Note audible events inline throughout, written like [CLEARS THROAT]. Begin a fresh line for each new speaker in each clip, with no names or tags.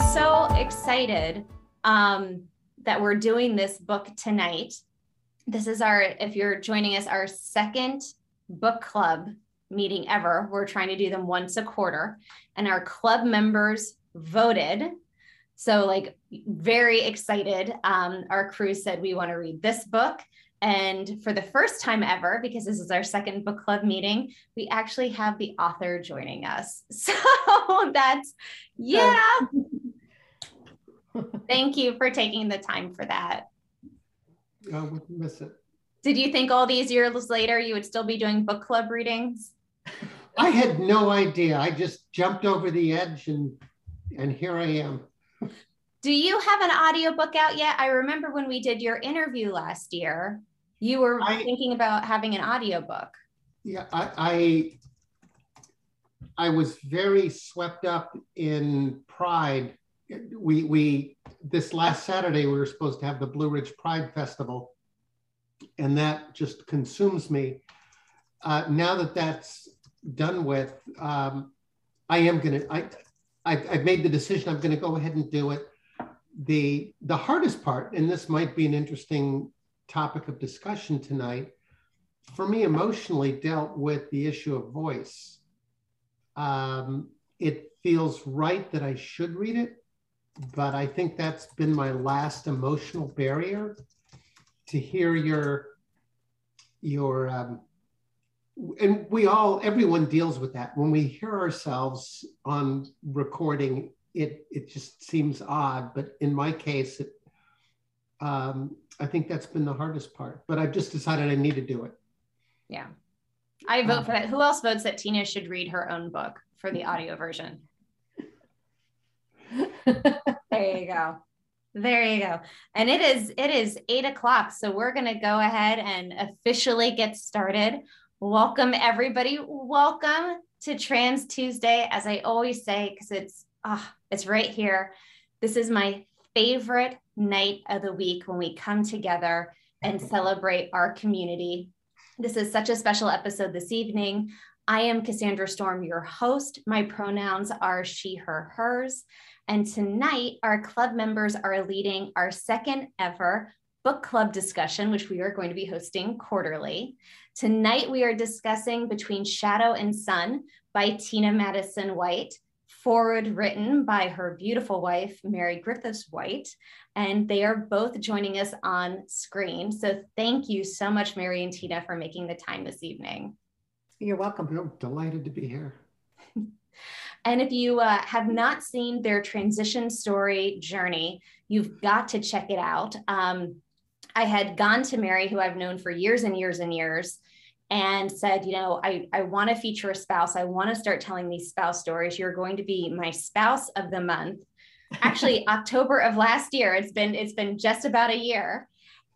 I'm so excited um, that we're doing this book tonight. This is our, if you're joining us, our second book club meeting ever. We're trying to do them once a quarter, and our club members voted. So, like, very excited. Um, our crew said we want to read this book. And for the first time ever, because this is our second book club meeting, we actually have the author joining us. [LAUGHS] So that's, yeah. Thank you for taking the time for that.
Oh, I wouldn't miss it.
Did you think all these years later you would still be doing book club readings?
I had no idea. I just jumped over the edge and and here I am.
Do you have an audiobook out yet? I remember when we did your interview last year, you were I, thinking about having an audiobook.
Yeah, I, I I was very swept up in pride. We we this last Saturday we were supposed to have the Blue Ridge Pride Festival, and that just consumes me. Uh, now that that's done with, um, I am gonna. I I've, I've made the decision. I'm gonna go ahead and do it. The the hardest part, and this might be an interesting topic of discussion tonight, for me emotionally dealt with the issue of voice um, it feels right that I should read it, but I think that's been my last emotional barrier to hear your your um, and we all everyone deals with that when we hear ourselves on recording it it just seems odd but in my case it um, i think that's been the hardest part but i've just decided i need to do it
yeah I vote for that. Who else votes that Tina should read her own book for the audio version? [LAUGHS] there you go. There you go. And it is it is eight o'clock. So we're gonna go ahead and officially get started. Welcome everybody. Welcome to Trans Tuesday, as I always say, because it's ah, oh, it's right here. This is my favorite night of the week when we come together and celebrate our community this is such a special episode this evening. I am Cassandra Storm, your host. My pronouns are she, her, hers. And tonight, our club members are leading our second ever book club discussion, which we are going to be hosting quarterly. Tonight, we are discussing Between Shadow and Sun by Tina Madison White forward written by her beautiful wife, Mary Griffiths White, and they are both joining us on screen. So thank you so much, Mary and Tina, for making the time this evening.
You're welcome.
I'm delighted to be here. [LAUGHS]
and if you uh, have not seen their transition story journey, you've got to check it out. Um, I had gone to Mary, who I've known for years and years and years, and said, you know, I, I want to feature a spouse. I want to start telling these spouse stories. You're going to be my spouse of the month. [LAUGHS] Actually, October of last year. It's been it's been just about a year.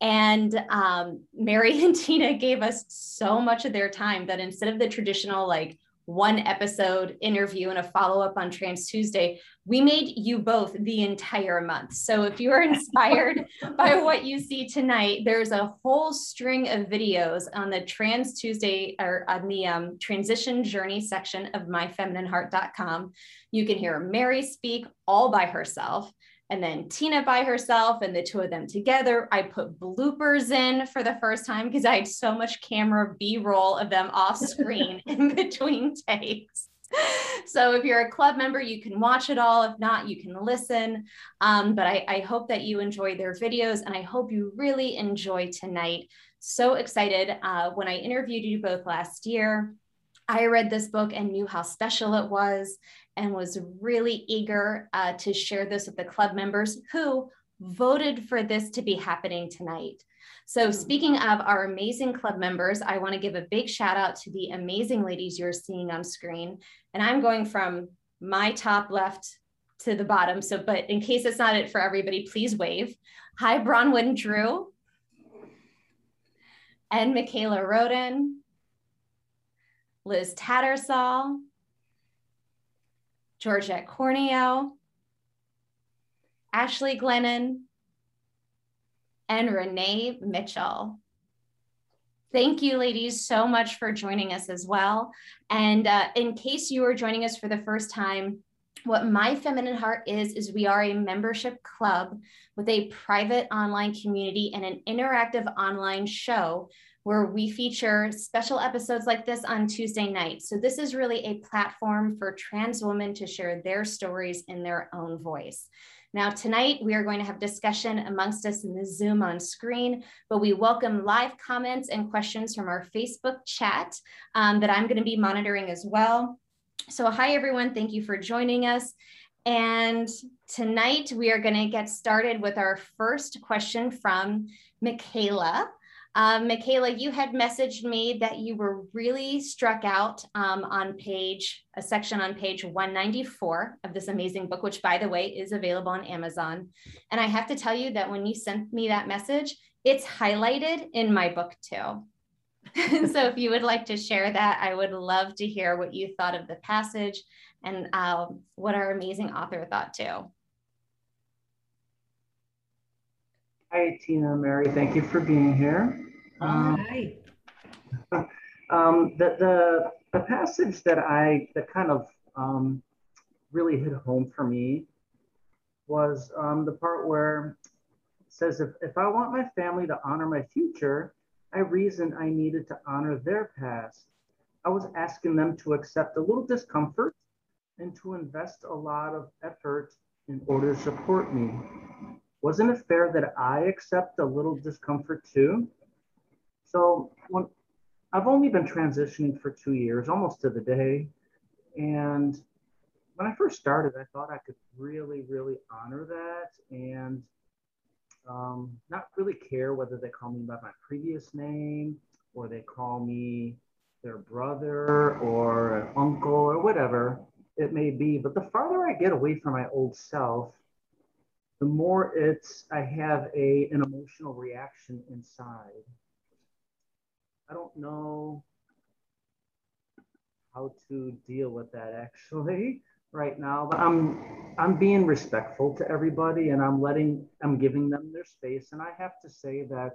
And um, Mary [LAUGHS] and Tina gave us so much of their time that instead of the traditional like one episode interview and a follow up on Trans Tuesday, we made you both the entire month. So if you are inspired [LAUGHS] by what you see tonight, there's a whole string of videos on the Trans Tuesday or on the um, transition journey section of myfeminineheart.com. You can hear Mary speak all by herself and then Tina by herself and the two of them together. I put bloopers in for the first time because I had so much camera B roll of them off screen [LAUGHS] in between takes. So if you're a club member, you can watch it all. If not, you can listen. Um, but I, I hope that you enjoy their videos and I hope you really enjoy tonight. So excited. Uh, when I interviewed you both last year, I read this book and knew how special it was and was really eager uh, to share this with the club members who voted for this to be happening tonight. So, hmm. speaking of our amazing club members, I want to give a big shout out to the amazing ladies you're seeing on screen. And I'm going from my top left to the bottom. So, but in case it's not it for everybody, please wave. Hi, Bronwyn Drew and Michaela Roden, Liz Tattersall, Georgette Corneo, Ashley Glennon, and Renee Mitchell. Thank you, ladies, so much for joining us as well. And uh, in case you are joining us for the first time, what My Feminine Heart is, is we are a membership club with a private online community and an interactive online show where we feature special episodes like this on Tuesday night. So this is really a platform for trans women to share their stories in their own voice. Now, tonight we are going to have discussion amongst us in the Zoom on screen, but we welcome live comments and questions from our Facebook chat um, that I'm going to be monitoring as well. So hi, everyone. Thank you for joining us. And tonight we are going to get started with our first question from Michaela. Um, Michaela, you had messaged me that you were really struck out um, on page, a section on page 194 of this amazing book, which by the way is available on Amazon. And I have to tell you that when you sent me that message, it's highlighted in my book too. [LAUGHS] so if you would like to share that, I would love to hear what you thought of the passage and uh, what our amazing author thought too.
Hi, Tina Mary. Thank you for being here.
Um, Hi.
Um, the, the, the passage that I, that kind of um, really hit home for me was um, the part where it says, if, if I want my family to honor my future, I reasoned I needed to honor their past. I was asking them to accept a little discomfort and to invest a lot of effort in order to support me. Wasn't it fair that I accept a little discomfort too? So when, I've only been transitioning for two years, almost to the day. And when I first started, I thought I could really, really honor that and um, not really care whether they call me by my previous name or they call me their brother or uncle or whatever it may be. But the farther I get away from my old self, the more it's I have a an emotional reaction inside. I don't know how to deal with that actually right now, but I'm I'm being respectful to everybody and I'm letting I'm giving them their space. And I have to say that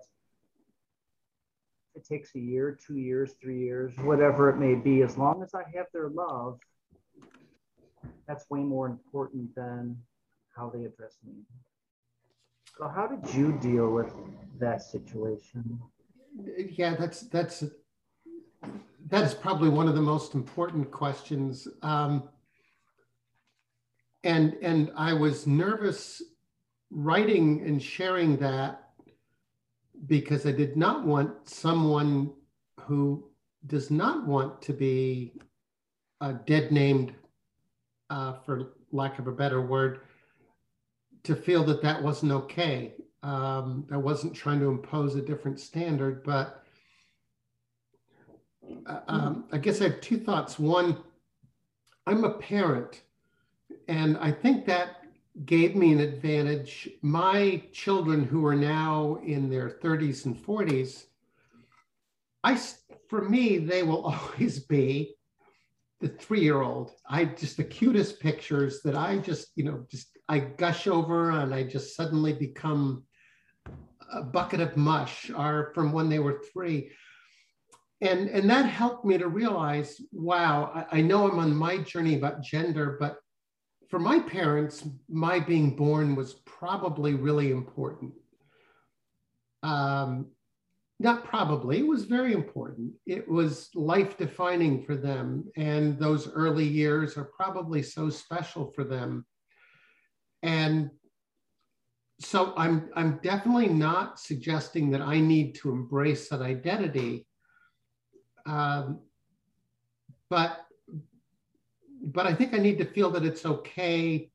it takes a year, two years, three years, whatever it may be, as long as I have their love, that's way more important than how they address me. So how did you deal with that situation?
Yeah, that's that's that is probably one of the most important questions. Um, and and I was nervous writing and sharing that because I did not want someone who does not want to be uh, dead named, uh, for lack of a better word, to feel that that wasn't okay. Um, I wasn't trying to impose a different standard, but uh, um, I guess I have two thoughts. One, I'm a parent and I think that gave me an advantage. My children, who are now in their 30s and 40s, I, for me, they will [LAUGHS] always be the three-year-old. I just the cutest pictures that I just, you know, just I gush over and I just suddenly become a bucket of mush are from when they were three. And, and that helped me to realize, wow, I, I know I'm on my journey about gender, but for my parents, my being born was probably really important. Um, not probably, it was very important. It was life defining for them. And those early years are probably so special for them. And so I'm, I'm definitely not suggesting that I need to embrace that identity. Um, but but I think I need to feel that it's okay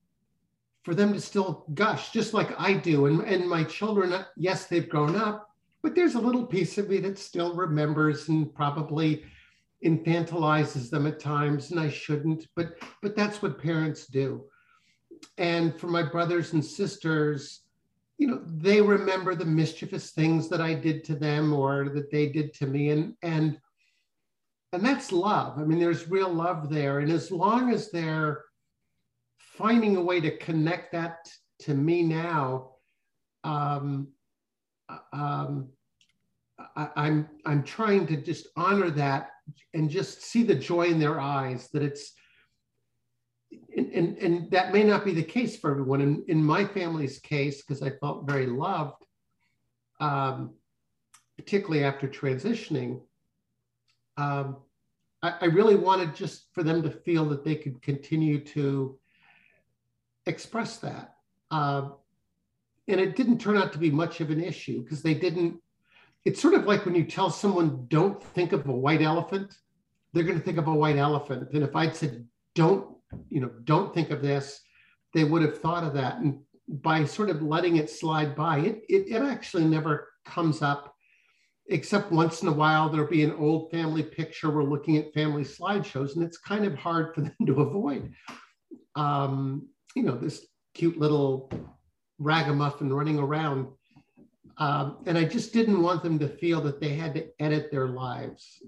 for them to still gush, just like I do. And, and my children, yes, they've grown up, but there's a little piece of me that still remembers and probably infantilizes them at times, and I shouldn't, but but that's what parents do. And for my brothers and sisters, you know, they remember the mischievous things that I did to them or that they did to me. And and and that's love. I mean, there's real love there. And as long as they're finding a way to connect that to me now, um, um, I, I'm I'm trying to just honor that and just see the joy in their eyes that it's and, and, that may not be the case for everyone. In, in my family's case, because I felt very loved, um, particularly after transitioning, um, I, I, really wanted just for them to feel that they could continue to express that. Uh, and it didn't turn out to be much of an issue because they didn't. It's sort of like when you tell someone, don't think of a white elephant, they're going to think of a white elephant. And if I'd said, don't, you know, don't think of this, they would have thought of that. And by sort of letting it slide by, it, it, it actually never comes up except once in a while there'll be an old family picture. We're looking at family slideshows, and it's kind of hard for them [LAUGHS] to avoid. Um, you know, this cute little ragamuffin running around. Um, and I just didn't want them to feel that they had to edit their lives.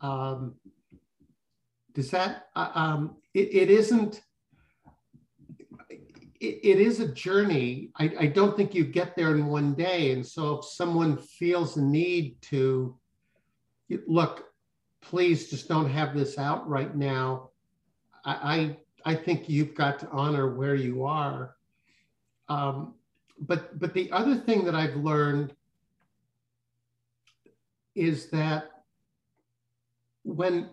Um, does that, uh, um, it, it isn't, it, it is a journey. I, I don't think you get there in one day. And so if someone feels the need to look, please just don't have this out right now. I, I, I think you've got to honor where you are. Um, but but the other thing that I've learned is that when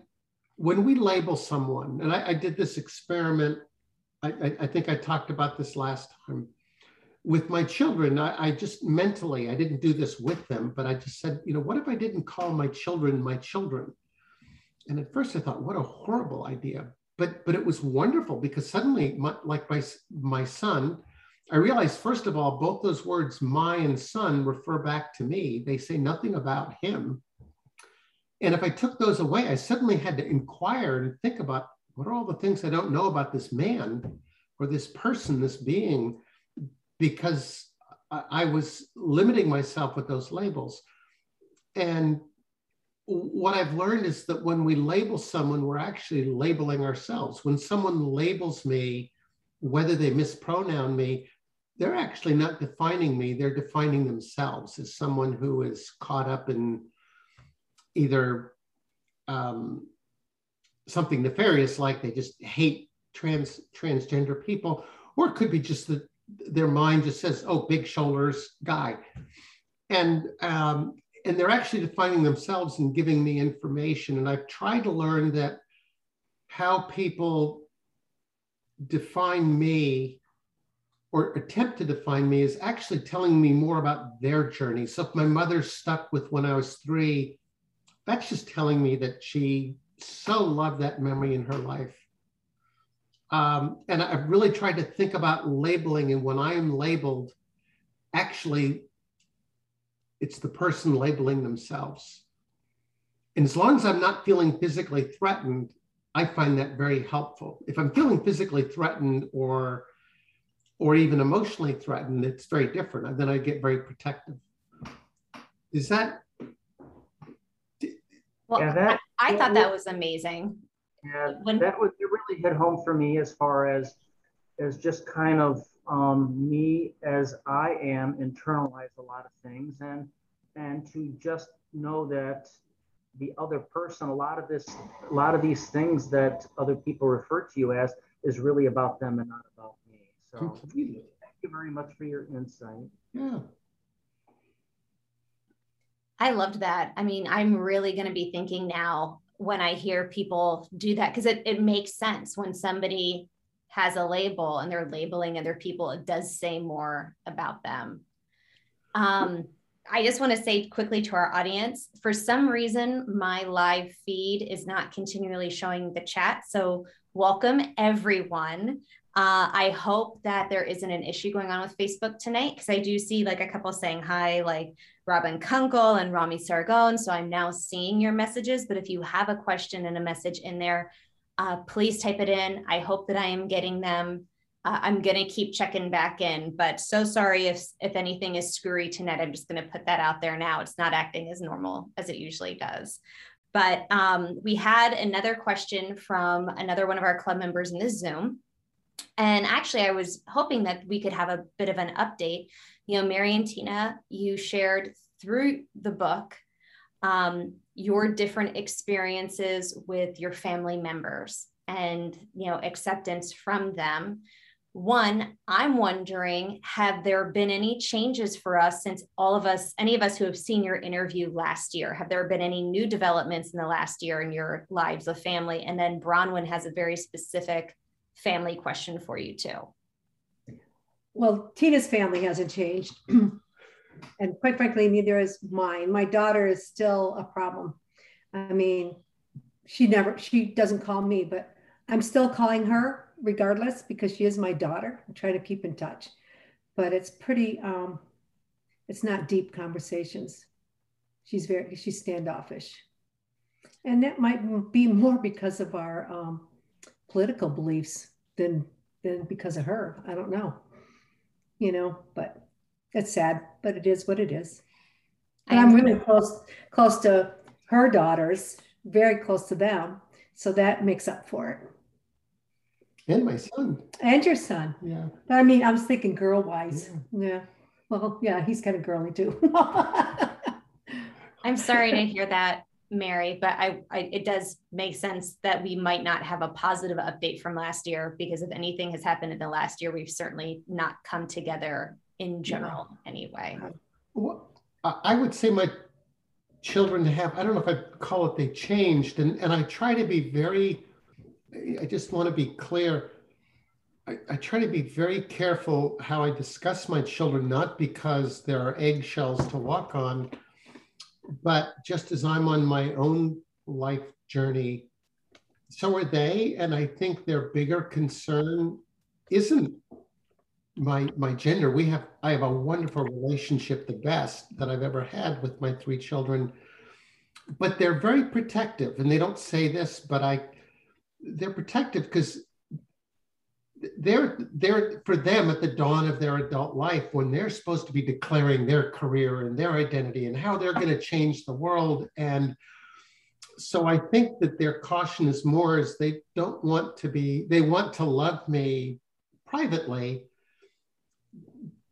when we label someone, and I, I did this experiment I, I, think I talked about this last time with my children. I, I, just mentally, I didn't do this with them, but I just said, you know, what if I didn't call my children my children? And at first I thought, what a horrible idea. But but it was wonderful because suddenly, my, like my my son, I realized first of all, both those words, my and son, refer back to me. They say nothing about him. And if I took those away, I suddenly had to inquire and think about what are all the things I don't know about this man or this person, this being, because I, was limiting myself with those labels. And what I've learned is that when we label someone, we're actually labeling ourselves. When someone labels me, whether they mispronoun me, they're actually not defining me, they're defining themselves as someone who is caught up in either um, something nefarious like they just hate trans transgender people or it could be just that their mind just says oh big shoulders guy. And um, and they're actually defining themselves and giving me information. And i've tried to learn that how people define me or attempt to define me is actually telling me more about their journey so if my mother stuck with when i was three that's just telling me that she so loved that memory in her life. Um, and I've really tried to think about labeling, and when I am labeled, actually, it's the person labeling themselves. And as long as I'm not feeling physically threatened, I find that very helpful. If I'm feeling physically threatened or or even emotionally threatened, it's very different. And then I get very protective. Is that
well, yeah, that, I, I thought that was amazing.
Yeah, when, that was it really hit home for me as far as as just kind of um, me as I am internalize a lot of things and and to just know that the other person, a lot of this, a lot of these things that other people refer to you as is really about them and not about me. So thank you very much for your insight.
Yeah.
I loved that. I mean, I'm really going to be thinking now when I hear people do that because it, it makes sense when somebody has a label and they're labeling other people, it does say more about them. Um, I just want to say quickly to our audience for some reason, my live feed is not continually showing the chat. So, welcome everyone. Uh, I hope that there isn't an issue going on with Facebook tonight because I do see like a couple saying hi, like Robin Kunkel and Rami Sargon. So I'm now seeing your messages. But if you have a question and a message in there, uh, please type it in. I hope that I am getting them. Uh, I'm to keep checking back in, but so sorry if if anything is screwy tonight. I'm just to put that out there now. It's not acting as normal as it usually does. But um, we had another question from another one of our club members in this Zoom. And actually, I was hoping that we could have a bit of an update. You know, Mary and Tina, you shared through the book um, your different experiences with your family members. and you know acceptance from them one i'm wondering have there been any changes for us since all of us any of us who have seen your interview last year have there been any new developments in the last year in your lives of family and then bronwyn has a very specific family question for you too
well tina's family hasn't changed [CLEARS THROAT] and quite frankly neither is mine my daughter is still a problem i mean she never she doesn't call me but i'm still calling her regardless because she is my daughter. I try to keep in touch, but it's pretty, um, it's not deep conversations. She's very, she's standoffish. And that might be more because of our um, political beliefs than, than because of her. I don't know, you know, but it's sad, but it is what it is. And I'm really close, close to her daughters, very close to them. So that makes up for it
and my son
and your son.
Yeah.
I mean, I was thinking girl wise. Yeah. yeah. Well, yeah, he's kind of girly too. [LAUGHS]
I'm sorry to hear that, Mary, but I, I, it does make sense that we might not have a positive update from last year because if anything has happened in the last year, we've certainly not come together in general yeah. anyway.
Well, I would say my children have, I don't know if I'd call it they changed, and, and I try to be very I just want to be clear. I, I, try to be very careful how I discuss my children, not because there are eggshells to walk on, but just as I'm on my own life journey, so are they. And I think their bigger concern isn't my my gender. We have I have a wonderful relationship, the best that I've ever had with my three children. But they're very protective, and they don't say this, but I they're protective because they're they're for them at the dawn of their adult life when they're supposed to be declaring their career and their identity and how they're going to change the world. And so i think that their caution is more is they don't want to be they want to love me privately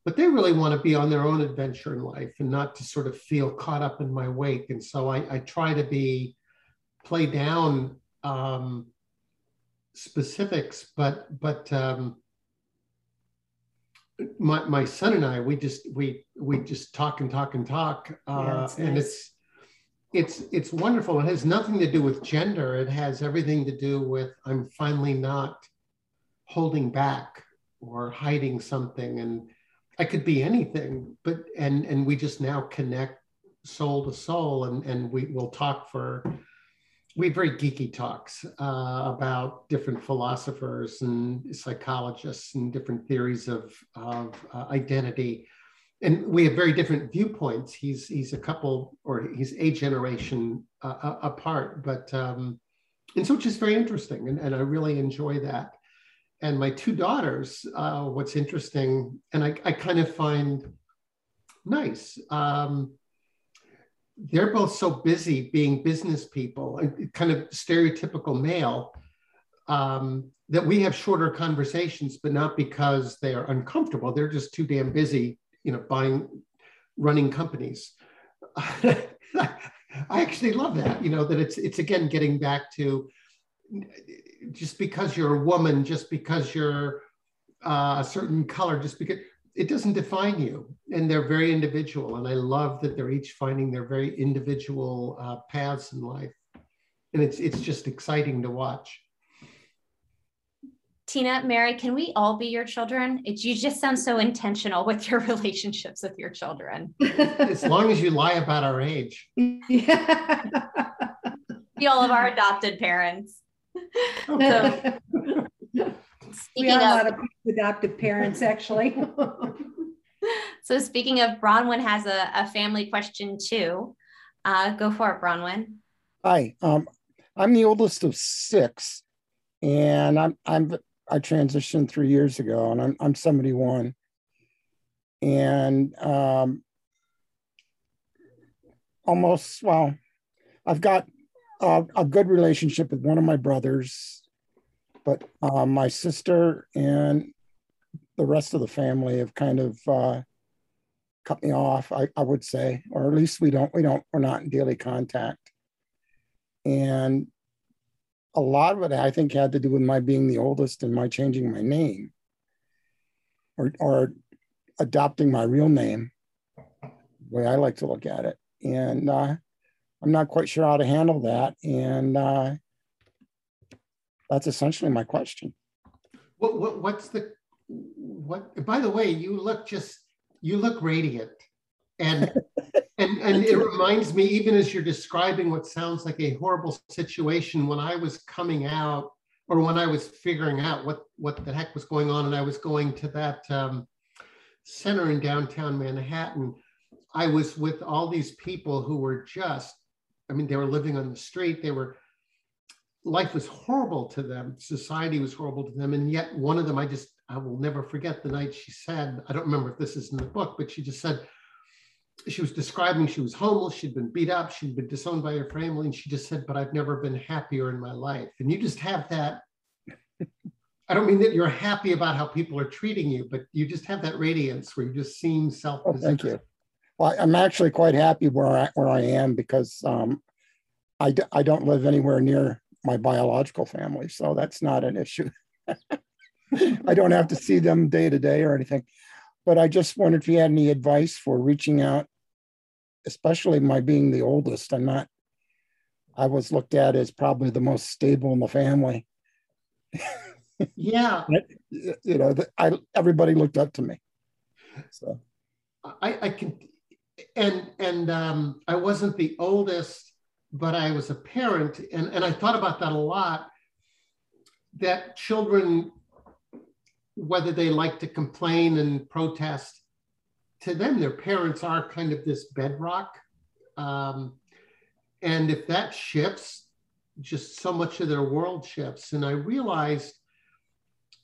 but they really want to be on their own adventure in life and not to sort of feel caught up in my wake. And so i, I try to be play down um, specifics, but but um, my my son and I we just we we just talk and talk and talk, uh, yeah, and it's it's it's wonderful. It has nothing to do with gender. It has everything to do with I'm finally not holding back or hiding something, and I could be anything. But and and we just now connect soul to soul, and and we will talk for we have very geeky talks uh, about different philosophers and psychologists and different theories of, of uh, identity. And we have very different viewpoints. He's, he's a couple or he's a generation uh, apart, but um, and so it's just very interesting. And, and I really enjoy that. And my two daughters, uh, what's interesting, and I, I kind of find nice. Um, they're both so busy being business people and kind of stereotypical male um, that we have shorter conversations, but not because they are uncomfortable. They're just too damn busy, you know, buying, running companies. [LAUGHS] I actually love that, you know, that it's it's again getting back to just because you're a woman, just because you're uh, a certain color, just because it doesn't define you and they're very individual and i love that they're each finding their very individual uh, paths in life. And it's it's just exciting to watch.
Tina mary can we all be your children? It, you just sound so intentional with your [LAUGHS] relationships with your children.
As long as you lie about our age. Yeah. [LAUGHS]
be all of our adopted parents.
Okay. so, we are of, a lot of adoptive parents, actually. [LAUGHS]
so speaking of, Bronwyn has a, a family question too. Uh, go for it, Bronwyn.
Hi, um, I'm the oldest of six, and I'm I'm I transitioned three years ago, and I'm I'm 71, and um, almost well, I've got a, a good relationship with one of my brothers but uh, my sister and the rest of the family have kind of uh, cut me off. I, I would say, or at least we don't we don't we're not in daily contact. And a lot of it I think had to do with my being the oldest and my changing my name or, or adopting my real name, the way I like to look at it. And uh, I'm not quite sure how to handle that. And uh, that's essentially my question.
What, what, what's the, what, by the way, you look just, you look radiant. And, [LAUGHS] and, and it reminds me, even as you're describing what sounds like a horrible situation, when I was coming out or when I was figuring out what, what the heck was going on and I was going to that um, center in downtown Manhattan, I was with all these people who were just, I mean, they were living on the street. They were, life was horrible to them. Society was horrible to them. And yet one of them, I just, I will never forget the night she said, I don't remember if this is in the book, but she just said, she was describing she was homeless, she'd been beat up, she'd been disowned by her family, and she just said, But I've never been happier in my life. And you just have that. I don't mean that you're happy about how people are treating you, but you just have that radiance where you just seem self
Oh, thank you. Well, I'm actually quite happy where I, where I am because um, I d- I don't live anywhere near my biological family, so that's not an issue. [LAUGHS] I don't have to see them day to day or anything. But I just wondered if you had any advice for reaching out, especially my being the oldest. I'm not, I was looked at as probably the most stable in the family. [LAUGHS]
Yeah,
You know, I, everybody looked up to me. So,
I, I can, and and um, I wasn't the oldest, but I was a parent, and and I thought about that a lot. That children, whether they like to complain and protest, to them their parents are kind of this bedrock, um, and if that shifts, just so much of their world shifts. And I realized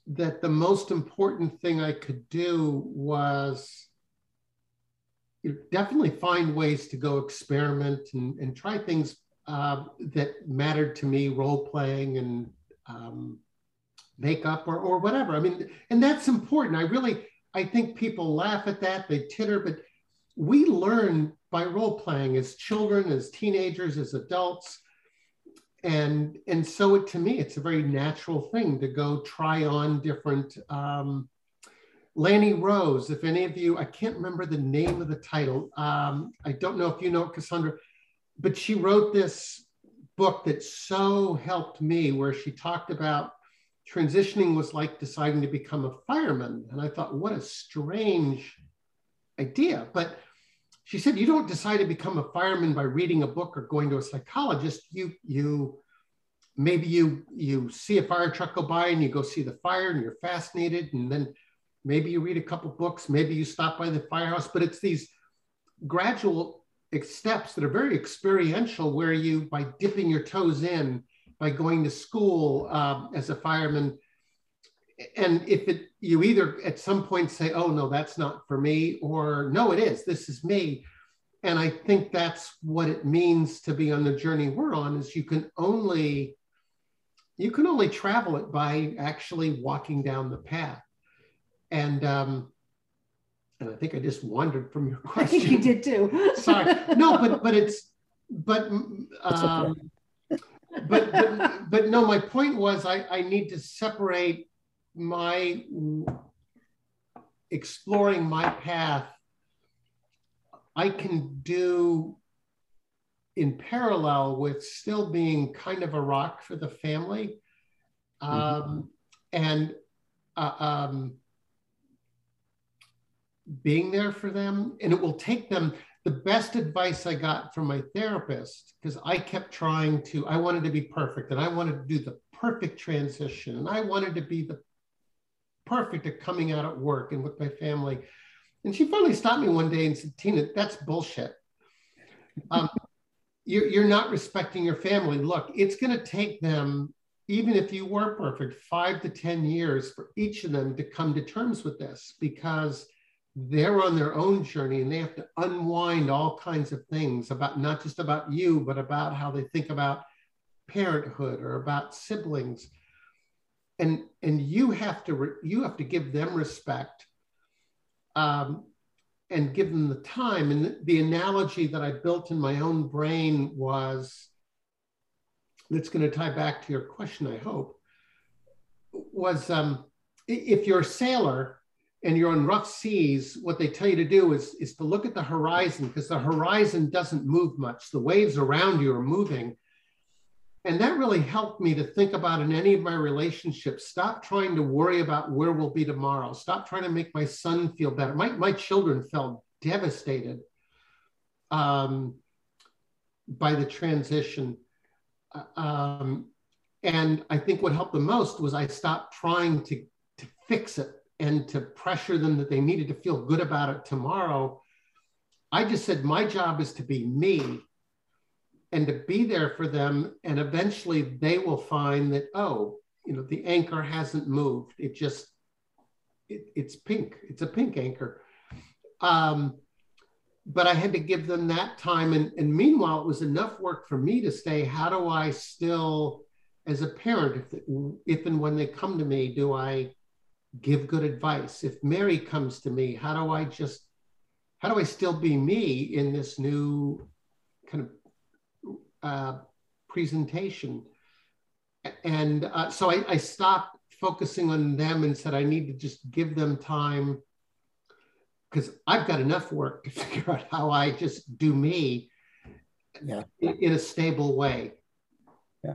that the most important thing I could do was you know, definitely find ways to go experiment and, and try things uh, that mattered to me, role playing and um, makeup or, or whatever. I mean, and that's important. I really, I think people laugh at that, they titter, but we learn by role playing as children, as teenagers, as adults. And, and so it, to me, it's a very natural thing to go try on different um, Lannie Rose, if any of you, I can't remember the name of the title. Um, I don't know if you know Cassandra, but she wrote this book that so helped me where she talked about transitioning was like deciding to become a fireman. And I thought, what a strange idea. But she said, you don't decide to become a fireman by reading a book or going to a psychologist. You, you, maybe you, you see a fire truck go by and you go see the fire and you're fascinated. And then maybe you read a couple books, maybe you stop by the firehouse, but it's these gradual steps that are very experiential where you, by dipping your toes in, by going to school um, as a fireman, and if it, you either at some point say, oh no, that's not for me, or no, it is, this is me. And I think that's what it means to be on the journey we're on is you can only, you can only travel it by actually walking down the path and um, and I think I just wandered from your [LAUGHS]
I
question.
think you did too. [LAUGHS]
Sorry, no, but but it's but um, but, but but no. My point was I I need to separate my exploring my path. I can do in parallel with still being kind of a rock for the family, um, mm-hmm. and uh, um, being there for them and it will take them the best advice i got from my therapist because i kept trying to i wanted to be perfect and i wanted to do the perfect transition and i wanted to be the perfect at coming out at work and with my family. And she finally stopped me one day and said tina that's bullshit. Um, you're, you're not respecting your family. Look it's going to take them even if you were perfect five to ten years for each of them to come to terms with this because they're on their own journey and they have to unwind all kinds of things about not just about you, but about how they think about parenthood or about siblings. And, and you have to re- you have to give them respect um, and give them the time. And the, analogy that I built in my own brain was that's going to tie back to your question, I hope, was um, if you're a sailor and you're on rough seas, what they tell you to do is, is to look at the horizon because the horizon doesn't move much. The waves around you are moving. And that really helped me to think about in any of my relationships stop trying to worry about where we'll be tomorrow. Stop trying to make my son feel better. My, my children felt devastated um, by the transition. Um, and I think what helped the most was I stopped trying to, to fix it and to pressure them that they needed to feel good about it tomorrow. I just said, my job is to be me and to be there for them. And eventually they will find that, oh, you know, the anchor hasn't moved. It just, it, it's pink. It's a pink anchor. Um, but I had to give them that time. And, and meanwhile, it was enough work for me to say, how do I still, as a parent, if, if and when they come to me, do I give good advice? If Mary comes to me, how do I just, how do I still be me in this new kind of uh, presentation? And uh, so I, I stopped focusing on them and said, I need to just give them time because I've got enough work to [LAUGHS] figure out how I just do me yeah. in, in a stable way.
Yeah.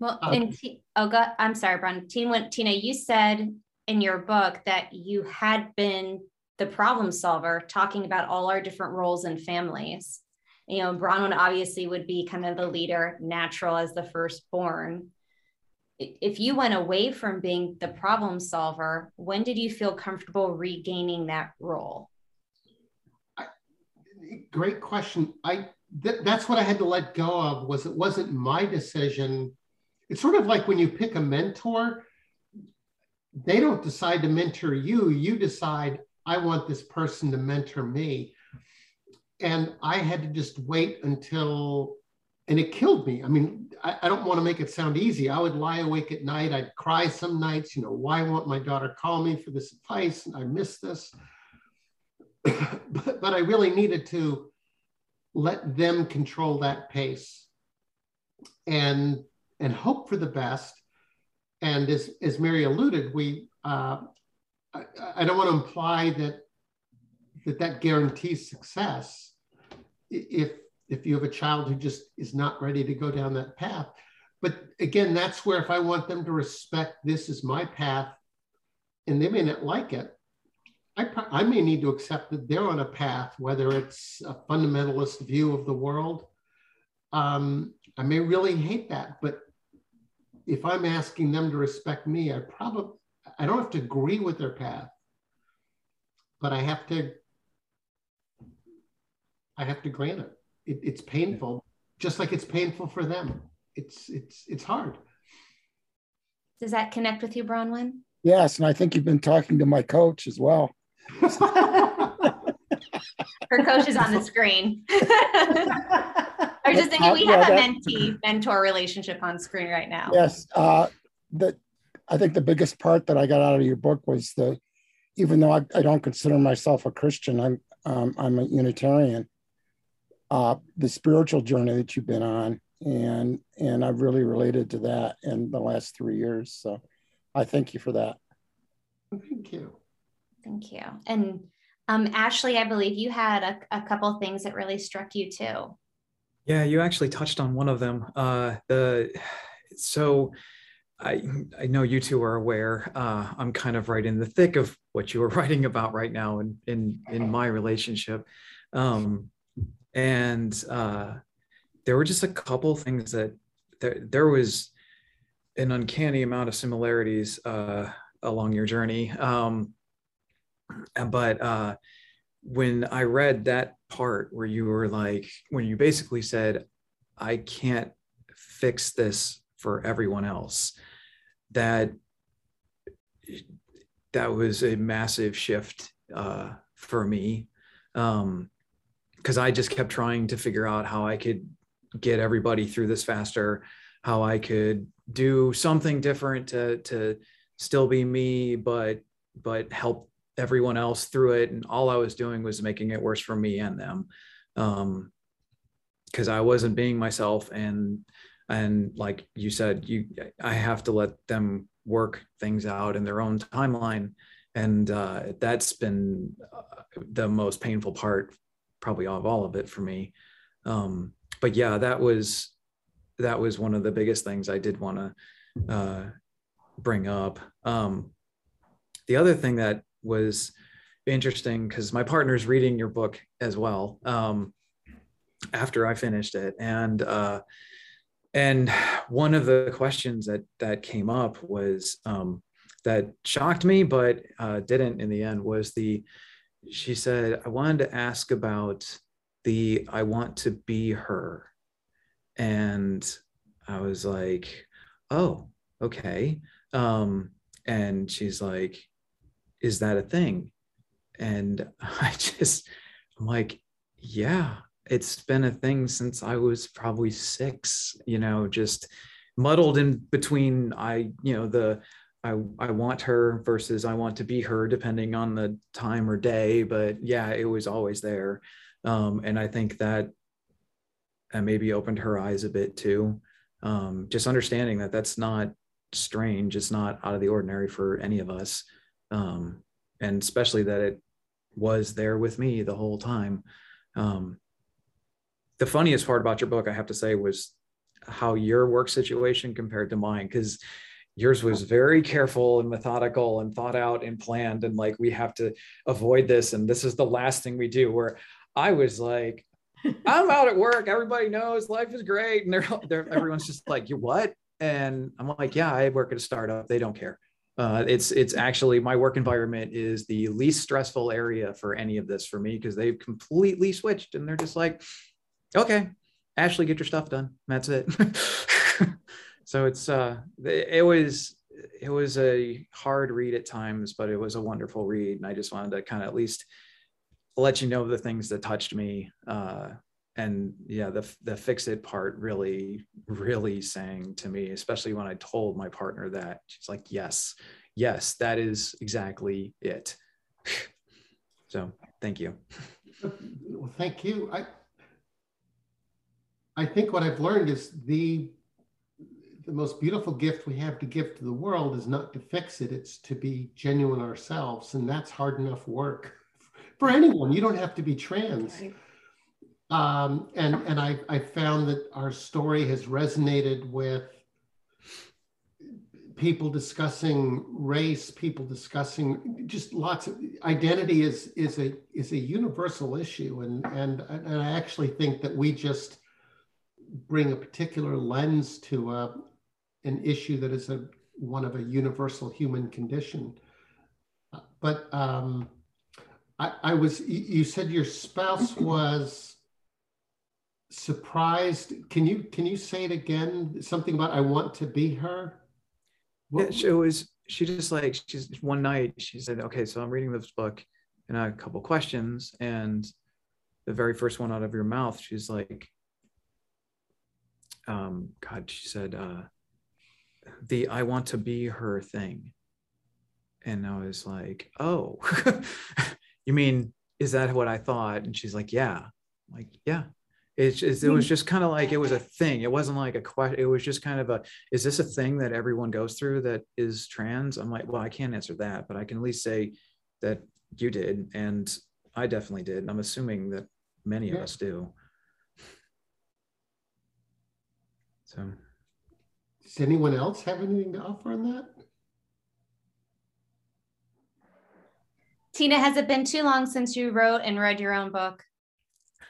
Well, um, in T- oh God, I'm sorry, Brian. Tina, Tina, you said in your book that you had been the problem solver, talking about all our different roles in families. You know, Bronwyn obviously would be kind of the leader, natural as the firstborn if you went away from being the problem solver, when did you feel comfortable regaining that role?
I, great question. I th- that's what I had to let go of. Was it wasn't my decision. It's sort of like when you pick a mentor. They don't decide to mentor you. You decide I want this person to mentor me, and I had to just wait until and it killed me. I mean, I, I, don't want to make it sound easy. I would lie awake at night. I'd cry some nights, you know, why won't my daughter call me for this advice? And I miss this. [COUGHS] but, but I really needed to let them control that pace and and hope for the best. And as, as Mary alluded, we uh, I, I don't want to imply that that that guarantees success. If if you have a child who just is not ready to go down that path. But again, that's where if I want them to respect this is my path, and they may not like it, I, I may need to accept that they're on a path, whether it's a fundamentalist view of the world. Um, I may really hate that, but if I'm asking them to respect me, I probably I don't have to agree with their path, but I have to I have to grant it it, it's painful, just like it's painful for them. It's it's it's hard.
Does that connect with you, Bronwyn?
Yes, and I think you've been talking to my coach as well. [LAUGHS]
Her coach is on the screen. [LAUGHS] I was just thinking we have a mentee mentor relationship on screen right now.
Yes, uh, that I think the biggest part that I got out of your book was the, even though I, I don't consider myself a Christian, I'm um, I'm a Unitarian uh, the spiritual journey that you've been on, and and I've really related to that in the last three years. So, I thank you for that.
Thank you.
Thank you. And um, Ashley, I believe you had a, a couple things that really struck you too.
Yeah, you actually touched on one of them. Uh, the so I I know you two are aware. Uh, I'm kind of right in the thick of what you were [LAUGHS] writing about right now in in in my relationship. Um, and uh, there were just a couple things that there, there was an uncanny amount of similarities uh, along your journey um, but uh, when i read that part where you were like when you basically said i can't fix this for everyone else that that was a massive shift uh, for me. Um, because I just kept trying to figure out how I could get everybody through this faster, how I could do something different to to still be me, but but help everyone else through it. And all I was doing was making it worse for me and them. Um, because I wasn't being myself and and like you said you i have to let them work things out in their own timeline and uh, that's been uh, the most painful part probably of all of it for me um, but yeah that was that was one of the biggest things i did want to uh, bring up um, the other thing that was interesting because my partner's reading your book as well um, after i finished it. And uh, and one of the questions that that came up was um, that shocked me but uh, didn't in the end was the she said i wanted to ask about the i want to be her. And i was like oh okay. Um, and she's like is that a thing and [LAUGHS] i just i'm like yeah it's been a thing since I was probably six, you know, just muddled in between I, you know, the I, I want her versus I want to be her, depending on the time or day. But yeah, it was always there. Um, and I think that and maybe opened her eyes a bit too. Um, just understanding that that's not strange, it's not out of the ordinary for any of us. Um, and especially that it was there with me the whole time. Um, the funniest part about your book, I have to say, was how your work situation compared to mine, because yours was very careful and methodical and thought out and planned. And like, we have to avoid this. And this is the last thing we do. Where I was like, [LAUGHS] I'm out at work. Everybody knows life is great. And they're, they're everyone's just like, you what? And I'm like, yeah, I work at a startup. They don't care. Uh, it's it's actually my work environment is the least stressful area for any of this for me because they've completely switched and they're just like okay, Ashley, get your stuff done. That's it. [LAUGHS] so it's uh, it was it was a hard read at times, but it was a wonderful read, and I just wanted to kind of at least let you know the things that touched me. Uh, and yeah, the the fix it part really really sang to me, especially when I told my partner that. She's like, "Yes, yes, that is exactly it." [SIGHS] so thank you.
Well, thank you. I I think what I've learned is the the most beautiful gift we have to give to the world is not to fix it, it's to be genuine ourselves. And that's hard enough work [LAUGHS] for anyone. You don't have to be trans. Right. Um, and and I, I found that our story has resonated with people discussing race, people discussing just lots of identity is is a is a universal issue. And and, and I actually think that we just bring a particular lens to a, an issue that is a one of a universal human condition. But um, I, I was, you said your spouse [CLEARS THROAT] was surprised. Can you can you say it again? Something about I want to be her.
What? Yeah, it was. She just like she's one night. She said, "Okay, so I'm reading this book, and I have a couple questions." And the very first one out of your mouth, she's like, um, God, she said, uh, the I want to be her thing. And I was like, oh, [LAUGHS] you mean, is that what I thought? And she's like, yeah. I'm like, yeah. It's just, it was hmm. just kind of like it was a thing. It wasn't like a question. It was just kind of a, is this a thing that everyone goes through that is trans? I'm like, well, I can't answer that, but I can at least say that you did. And I definitely did. And I'm assuming that many yeah. of us do. So,
does anyone else have anything to offer on that?
Tina, has it been too long since you wrote and read your own book?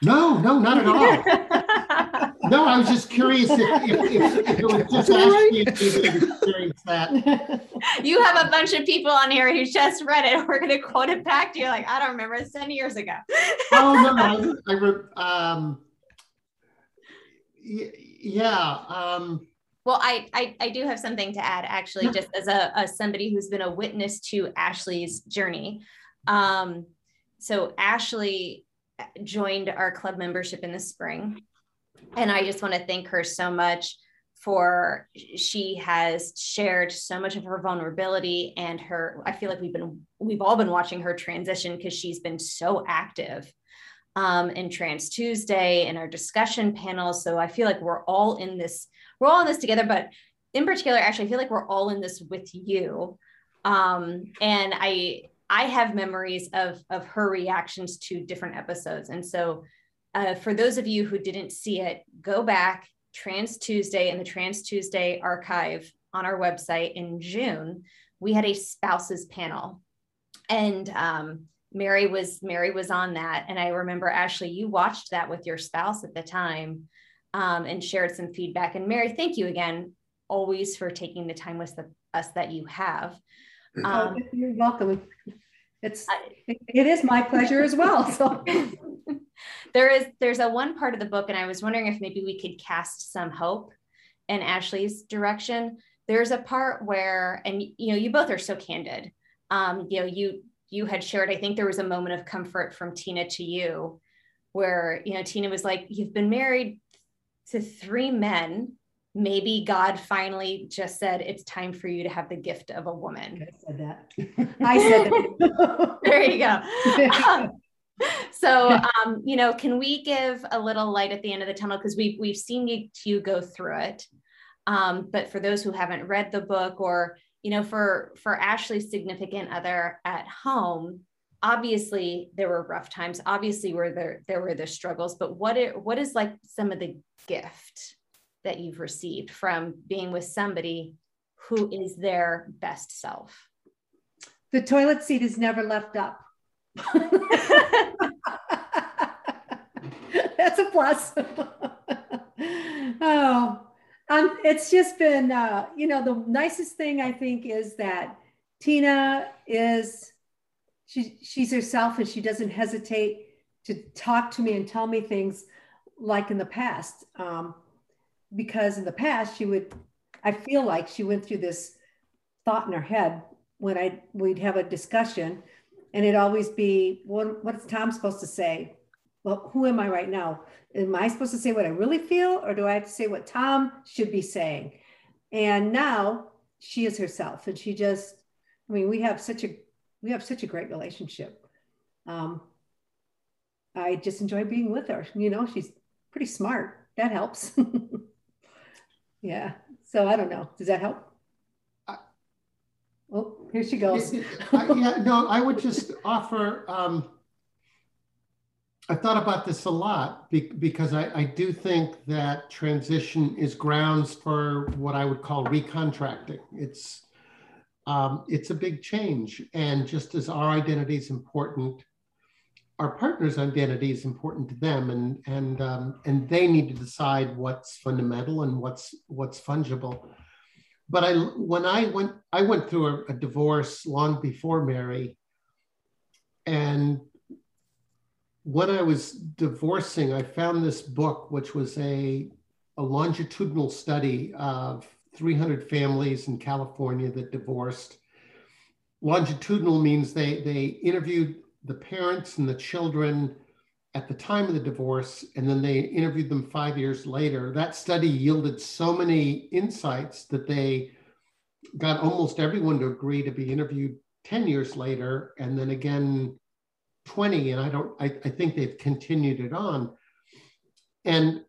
No, no, not at all. [LAUGHS] no, I was just curious if, if, if, if it was just Ashley
experience that. You have a bunch of people on here who just read it. [LAUGHS] We're going to quote it back to you. Like, I don't remember. It's 10 years ago.
oh, no, I, [LAUGHS] I um, yeah. Um,
well, I, I, I do have something to add, actually, just as a as somebody who's been a witness to Ashley's journey. Um, so Ashley joined our club membership in the spring, and I just want to thank her so much for she has shared so much of her vulnerability and her i feel like we've been we've all been watching her transition because she's been so active um, in Trans Tuesday and our discussion panels. So I feel like we're all in this we're all in this together, but in particular, actually, I feel like we're all in this with you. Um, and I I have memories of of her reactions to different episodes. And so uh, for those of you who didn't see it, go back Trans Tuesday in the Trans Tuesday archive on our website in June. We had a spouses panel, and um, Mary was Mary was on that. And I remember Ashley, you watched that with your spouse at the time um, and shared some feedback. And Mary, thank you again, always for taking the time with the, us that you have.
Um, oh, you're welcome. It's it is my pleasure as well. So [LAUGHS]
there is there's a one part of the book, and I was wondering if maybe we could cast some hope in Ashley's direction. There's a part where, and you know, you both are so candid. Um, you know, you you had shared. I think there was a moment of comfort from Tina to you, where you know Tina was like, "You've been married to three men." Maybe God finally just said it's time for you to have the gift of a woman.
I said that. I said that. [LAUGHS]
there you go. Um, [LAUGHS] so um, you know can we give a little light at the end of the tunnel because we've, we've seen you, you go through it um, but for those who haven't read the book or you know for for ashley's significant other at home obviously there were rough times obviously were there there were the struggles but what it what is like some of the gift that you've received from being with somebody who is their best self
the toilet seat is never left up [LAUGHS] That's a plus. [LAUGHS] oh, um, it's just been, uh, you know, the nicest thing I think is that Tina is, she, she's herself and she doesn't hesitate to talk to me and tell me things like in the past. Um, because in the past, she would, I feel like she went through this thought in her head when I we'd have a discussion and it'd always be, what, what's Tom supposed to say? Well, who am I right now? Am I supposed to say what I really feel, or do I have to say what Tom should be saying? And now she is herself, and she just, I mean, we have such a we have such a great relationship. Um, I just enjoy being with her. You know, she's pretty smart. That helps. [LAUGHS] yeah. So I don't know. Does that help? Oh, here she goes. [LAUGHS]
I, yeah, no, I would just offer. Um, I thought about this a lot be, because I, I, do think that transition is grounds for what I would call recontracting. It's um, it's a big change, and just as our identity is important, our partner's identity is important to them, and and um, and they need to decide what's fundamental and what's what's fungible but I when I went I went through a, a divorce long before Mary, and when I was divorcing, I found this book, which was a, a longitudinal study of 300 families in California that divorced. Longitudinal means they, they interviewed the parents and the children at the time of the divorce, and then they interviewed them five years later. That study yielded so many insights that they got almost everyone to agree to be interviewed 10 years later, and then again 20. And I don't, I, I think they've continued it on. And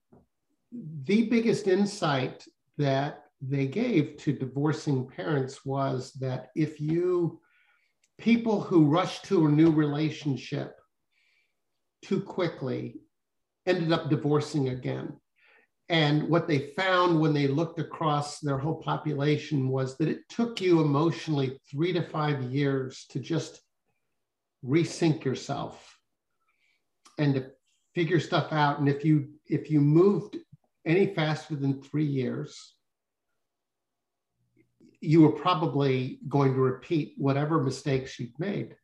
the biggest insight that they gave to divorcing parents was that if you people who rush to a new relationship too quickly ended up divorcing again. And what they found when they looked across their whole population was that it took you emotionally three to five years to just resync yourself and to figure stuff out. And if you if you moved any faster than three years, you were probably going to repeat whatever mistakes you'd made.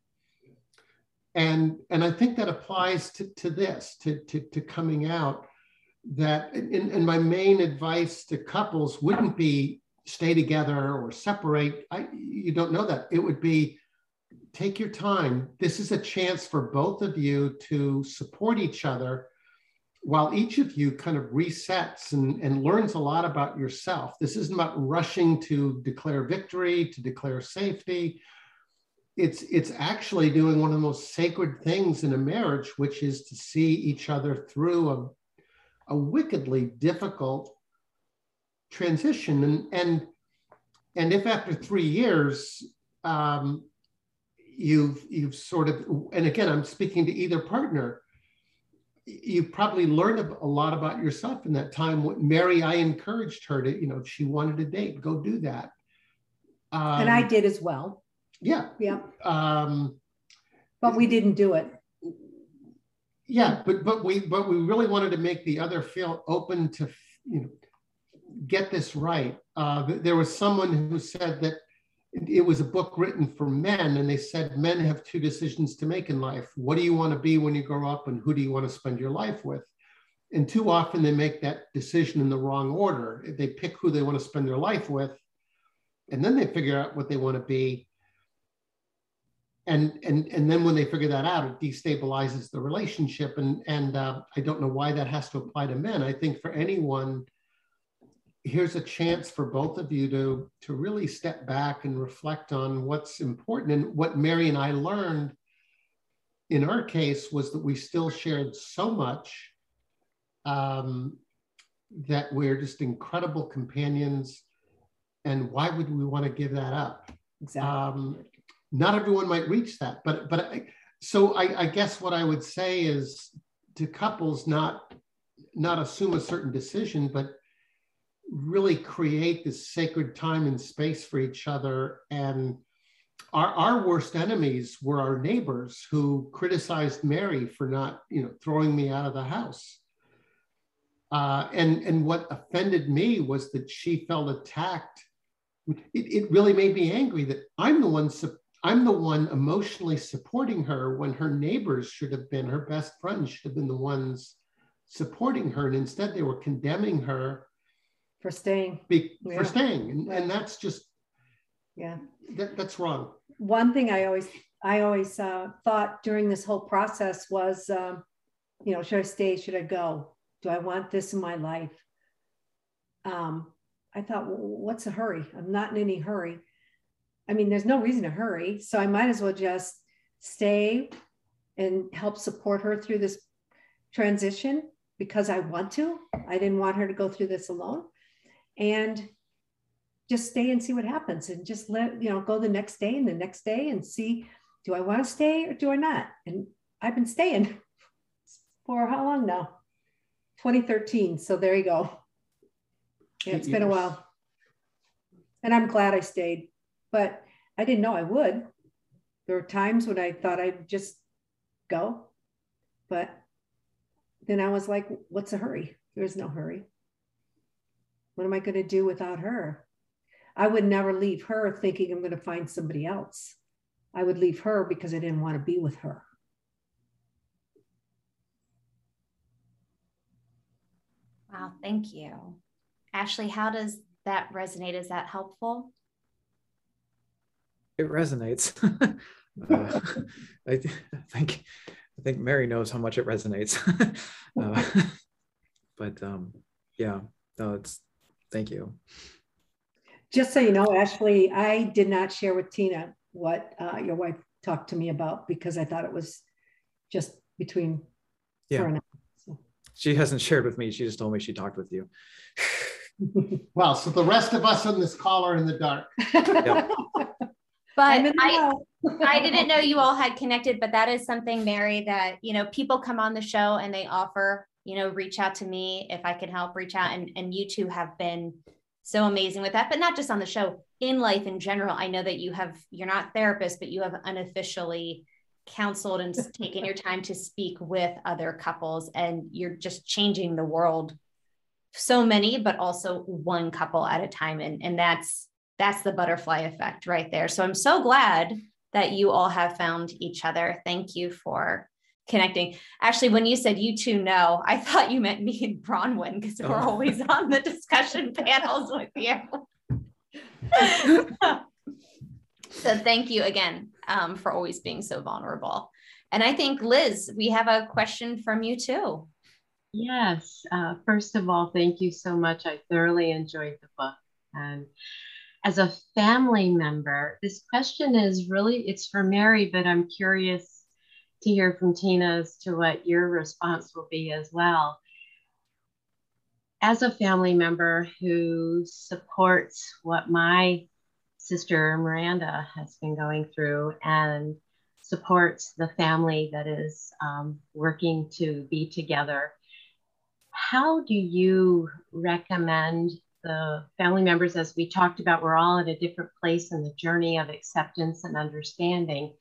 And and i think that applies to, to this to, to, to coming out that and, and my main advice to couples wouldn't be stay together or separate. I, you don't know that. It would be take your time. This is a chance for both of you to support each other while each of you kind of resets and, and learns a lot about yourself this isn't about rushing to declare victory to declare safety it's it's actually doing one of the most sacred things in a marriage, which is to see each other through a, a wickedly difficult transition. And and and if after three years um, you've you've sort of and again I'm speaking to either partner, you've probably learned a lot about yourself in that time. Mary, I encouraged her to, you know, if she wanted a date, go do that.
Um, and I did as well.
Yeah.
Yeah. Um, but we didn't do it.
Yeah, but but we but we really wanted to make the other feel open to you know get this right. Uh, there was someone who said that it was a book written for men, and they said men have two decisions to make in life. What do you want to be when you grow up, and who do you want to spend your life with? And too often they make that decision in the wrong order. They pick who they want to spend their life with, and then they figure out what they want to be and and and then when they figure that out it destabilizes the relationship and and uh, i don't know why that has to apply to men i think for anyone here's a chance for both of you to to really step back and reflect on what's important. And what mary and i learned in our case was that we still shared so much um, that we're just incredible companions. And why would we want to give that up?
Exactly. Um,
not everyone might reach that but but I, so I, I guess what i would say is to couples not not assume a certain decision but really create this sacred time and space for each other. And our, our worst enemies were our neighbors who criticized mary for not you know throwing me out of the house. Uh, and and what offended me was that she felt attacked. It, it really made me angry that i'm the one I'm the one emotionally supporting her when her neighbors should have been, her best friends should have been the ones supporting her. And instead they were condemning her
for staying.
Be, yeah. For staying. And, and, that's just,
yeah,
that, that's wrong.
One thing I always, I always uh, thought during this whole process was, um, you know, should I stay? Should I go? Do I want this in my life? Um, I thought, well, what's the hurry? I'm not in any hurry. I mean, there's no reason to hurry. So I might as well just stay and help support her through this transition because I want to. I didn't want her to go through this alone. And just stay and see what happens and just let, you know, go the next day and the next day and see do I want to stay or do I not? And I've been staying [LAUGHS] for how long now? 2013. So there you go. Yeah, it's been a while. And I'm glad I stayed but I didn't know I would. There were times when I thought I'd just go, but then I was like, what's a hurry? There's no hurry. What am I going to do without her? I would never leave her thinking I'm going to find somebody else. I would leave her because I didn't want to be with her.
Wow, thank you. Ashley, how does that resonate? Is that helpful?
it resonates. [LAUGHS] uh, [LAUGHS] I, think I think Mary knows how much it resonates. [LAUGHS] uh, but um, yeah, no, it's thank you.
Just so you know, Ashley, I did not share with Tina what uh, your wife talked to me about because I thought it was just between
yeah. her and I. So. She hasn't shared with me. She just told me she talked with you. [LAUGHS]
well, so the rest of us on this call are in the dark.
Yep. [LAUGHS] But I, [LAUGHS] I didn't know you all had connected, but that is something, Mary, that, you know, people come on the show and they offer, you know, reach out to me if I can help reach out. And, and you two have been so amazing with that, but not just on the show, in life in general. I know that you have, you're not therapists, but you have unofficially counseled and taken your time to speak with other couples and you're just changing the world so many but also one couple at a time and and that's that's the butterfly effect right there. So I'm so glad that you all have found each other. Thank you for connecting. Actually, when you said you two know, I thought you meant me and Bronwyn because we're oh. always on the discussion [LAUGHS] panels with you. [LAUGHS] so thank you again um, for always being so vulnerable. And I think, Liz, we have a question from you too.
Yes. Uh, first of all, thank you so much. I thoroughly enjoyed the book. And as a family member, this question is really, it's for Mary, but I'm curious to hear from Tina as to what your response will be as well. as a family member who supports what my sister Miranda has been going through and supports the family that is um, working to be together, how do you recommend the family members, as we talked about, we're all at a different place in the journey of acceptance and understanding,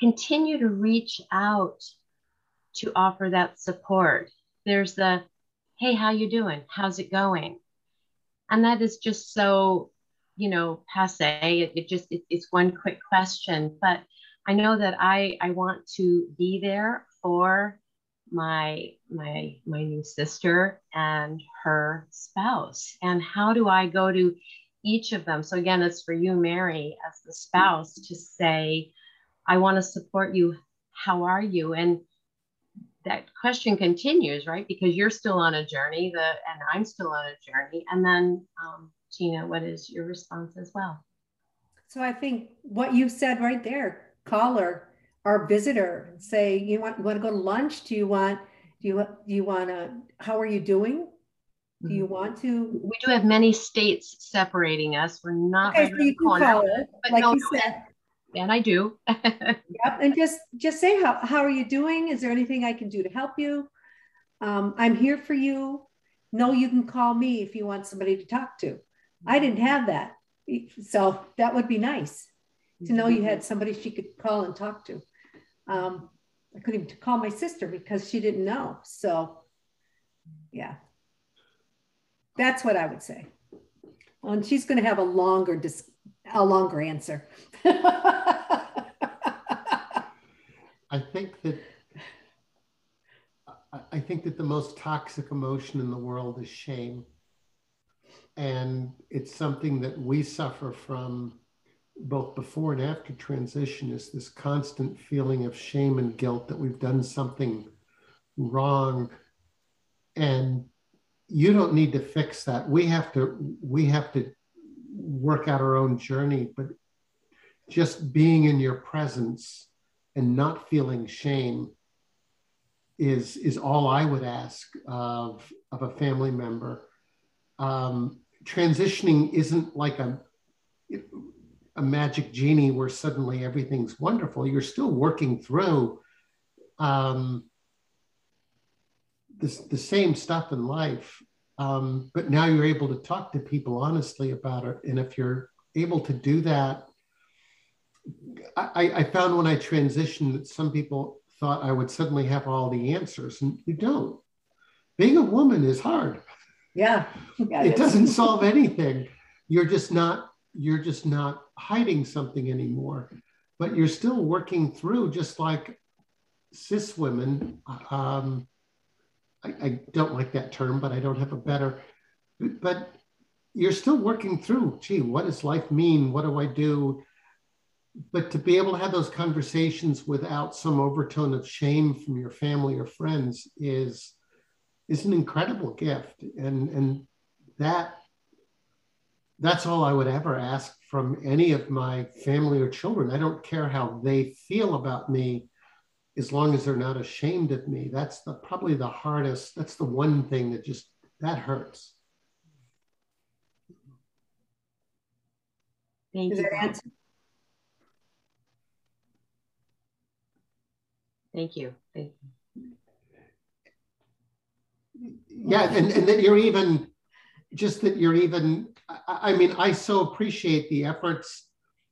continue to reach out to offer that support. There's the, hey, how you doing? How's it going? And that is just so, you know, passe. It, it just, it, it's one quick question, but I know that I, I want to be there for my my my new sister and her spouse and how do i go to each of them so again it's for you mary as the spouse to say i want to support you how are you and that question continues right because you're still on a journey the and i'm still on a journey and then um, tina what is your response as well
so i think what you said right there caller our visitor and say, you want, you want to go to lunch? Do you want, do you, do you want to, how are you doing? Do you mm-hmm. want to?
We do have many states separating us. We're not
okay, so you can corner, call it, like no, you said.
And I do. [LAUGHS]
yep. And just just say how how are you doing? Is there anything I can do to help you? Um, I'm here for you. No, you can call me if you want somebody to talk to. I didn't have that. So that would be nice to know you had somebody she could call and talk to. Um, I couldn't even call my sister because she didn't know. So, yeah, that's what I would say. And she's going to have a longer dis- a longer answer. [LAUGHS]
I think that I think that the most toxic emotion in the world is shame. And it's something that we suffer from both before and after transition is this constant feeling of shame and guilt that we've done something wrong and you don't need to fix that we have to we have to work out our own journey but just being in your presence and not feeling shame is is all i would ask of of a family member um, transitioning isn't like a a magic genie where suddenly everything's wonderful. You're still working through um, this, the same stuff in life, um, but now you're able to talk to people honestly about it. And if you're able to do that, I, I found when I transitioned that some people thought I would suddenly have all the answers, and you don't. Being a woman is hard.
Yeah.
yeah it doesn't [LAUGHS] solve anything. You're just not you're just not hiding something anymore, but you're still working through, just like cis women. Um, I, I don't like that term, but I don't have a better. But you're still working through. Gee, what does life mean? What do I do? But to be able to have those conversations without some overtone of shame from your family or friends is is an incredible gift, and and that that's all I would ever ask from any of my family or children. I don't care how they feel about me as long as they're not ashamed of me. That's the, probably the hardest. That's the one thing that just that hurts.
Thank you. Thank you. Thank you.
Yeah, and, and that you're even just that you're even I, I mean i so appreciate the efforts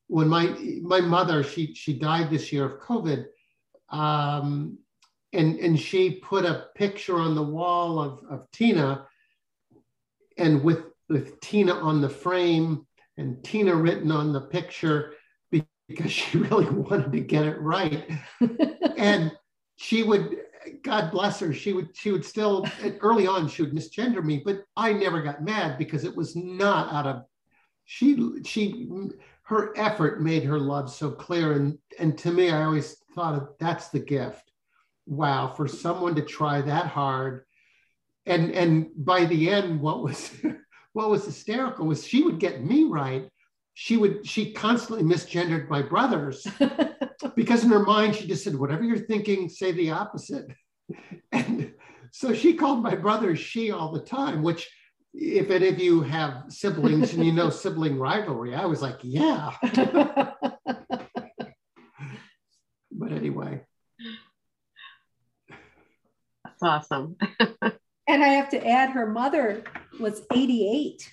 when my my mother she she died this year of covid um, and and she put a picture on the wall of, of tina and with with tina on the frame and tina written on the picture because she [LAUGHS] really wanted to get it right [LAUGHS] and she would God bless her, she would she would still early on she would misgender me, but I never got mad because it was not out of she she her effort made her love so clear and and to me I always thought of that's the gift. Wow, for someone to try that hard, and and by the end, what was [LAUGHS] what was hysterical was she would get me right. She would she constantly misgendered my brothers [LAUGHS] [LAUGHS] because in her mind she just said whatever you're thinking say the opposite [LAUGHS] and so she called my brother she all the time, which if any of you have siblings and you know sibling rivalry, I was like, yeah. but anyway.
That's awesome.
and I have to add, her mother was 88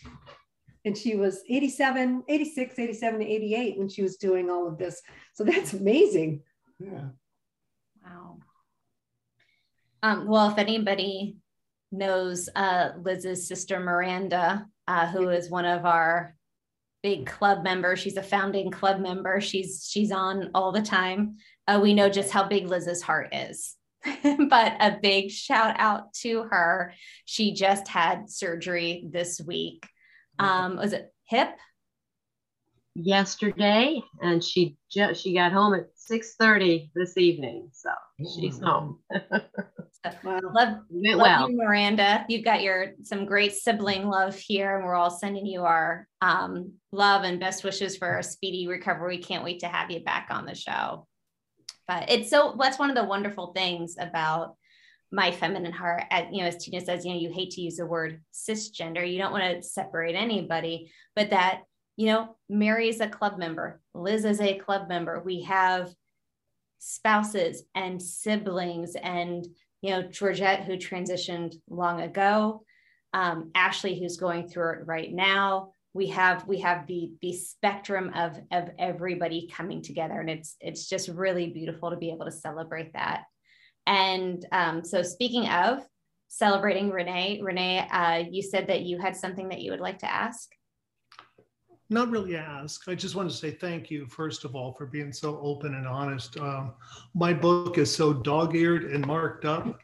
and she was 87, 86, 87 to 88 when she was doing all of this. So that's amazing.
Yeah.
Wow. Um, well, if anybody knows uh, Liz's sister Miranda, uh, who is one of our big club members, she's a founding club member. She's she's on all the time. Uh, we know just how big Liz's heart is. [LAUGHS] but a big shout out to her. She just had surgery this week. Um, was it hip?
Yesterday, and she just she got home at six thirty this evening, so she's home. [LAUGHS]
wow. Love, love well. you, Miranda. You've got your some great sibling love here, and we're all sending you our um, love and best wishes for a speedy recovery. Can't wait to have you back on the show. But it's so that's one of the wonderful things about my feminine heart as you know as tina says you know you hate to use the word cisgender you don't want to separate anybody but that you know mary is a club member liz is a club member. We have spouses and siblings and you know georgette who transitioned long ago um, ashley who's going through it right now. We have we have the the spectrum of of everybody coming together and it's it's just really beautiful to be able to celebrate that and um, so, speaking of celebrating Renee, Renee, uh, you said that you had something that you would like to ask.
Not really ask. I just want to say thank you, first of all, for being so open and honest. Um, my book is so dog eared and marked up.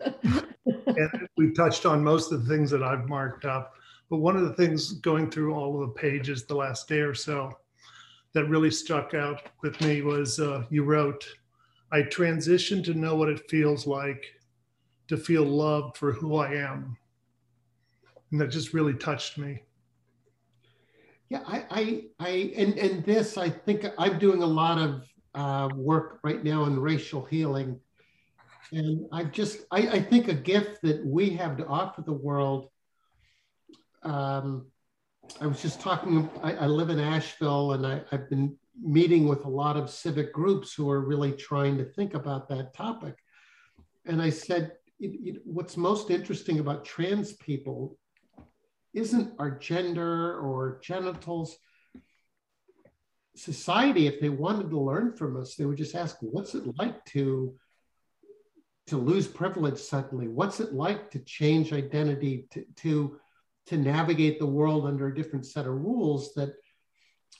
[LAUGHS] and we've touched on most of the things that I've marked up. But one of the things going through all of the pages the last day or so that really stuck out with me was uh, you wrote, I transitioned to know what it feels like to feel loved for who I am. And that just really touched me.
Yeah, I, I, I and, and this, I think I'm doing a lot of uh, work right now in racial healing. And I've just, I, I think a gift that we have to offer the world. Um, I was just talking, I, I live in Asheville and I, I've been meeting with a lot of civic groups who are really trying to think about that topic. And I said, what's most interesting about trans people isn't our gender or genitals. Society, if they wanted to learn from us, they would just ask, what's it like to, to lose privilege suddenly? What's it like to change identity, to, to, to navigate the world under a different set of rules that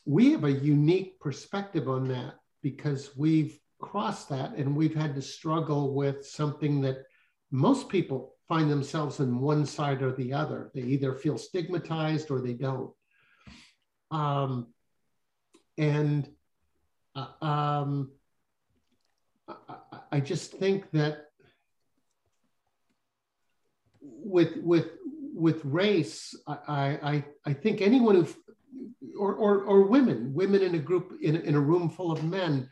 we have a unique perspective on that because we've crossed that and we've had to struggle with something that most people find themselves in one side or the other. They either feel stigmatized or they don't. Um, and uh, um, I, I just think that with with with race, I, I, I think anyone who or, or, or women, women in a group, in, in a room full of men,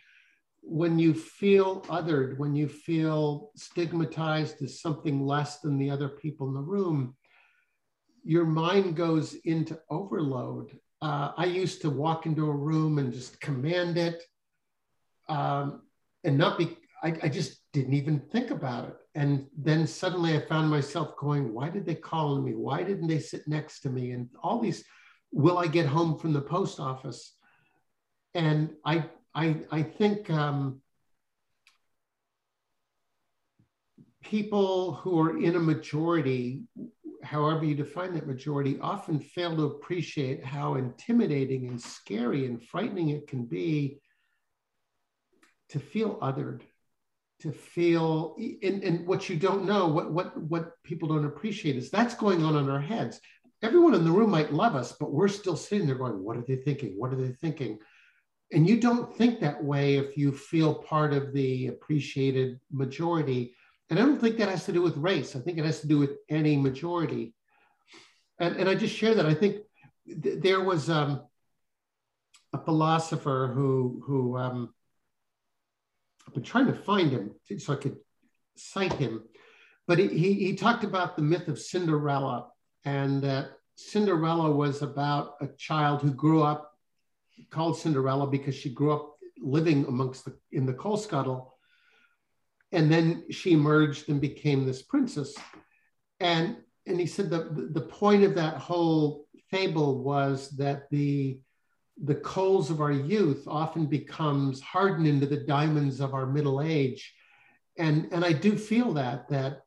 when you feel othered, when you feel stigmatized as something less than the other people in the room, your mind goes into overload. Uh, I used to walk into a room and just command it um, and not be, I, I just didn't even think about it. And then suddenly I found myself going, why did they call on me? Why didn't they sit next to me? And all these will I get home from the post office? And I, I, I think um, people who are in a majority, however you define that majority, often fail to appreciate how intimidating and scary and frightening it can be to feel othered to feel and, and what you don't know what what what people don't appreciate is that's going on in our heads everyone in the room might love us, but we're still sitting there going, what are they thinking? What are they thinking? And you don't think that way if you feel part of the appreciated majority. And I don't think that has to do with race. I think it has to do with any majority. And, and I just share that. I think th- there was um, a philosopher who, who um, I've been trying to find him so I could cite him. but he, he, he talked about the myth of Cinderella and that Cinderella was about a child who grew up called Cinderella because she grew up living amongst the in the coal scuttle. And then she emerged and became this princess. And and he said the, the point of that whole fable was that the the coals of our youth often becomes hardened into the diamonds of our middle age and and i do feel that that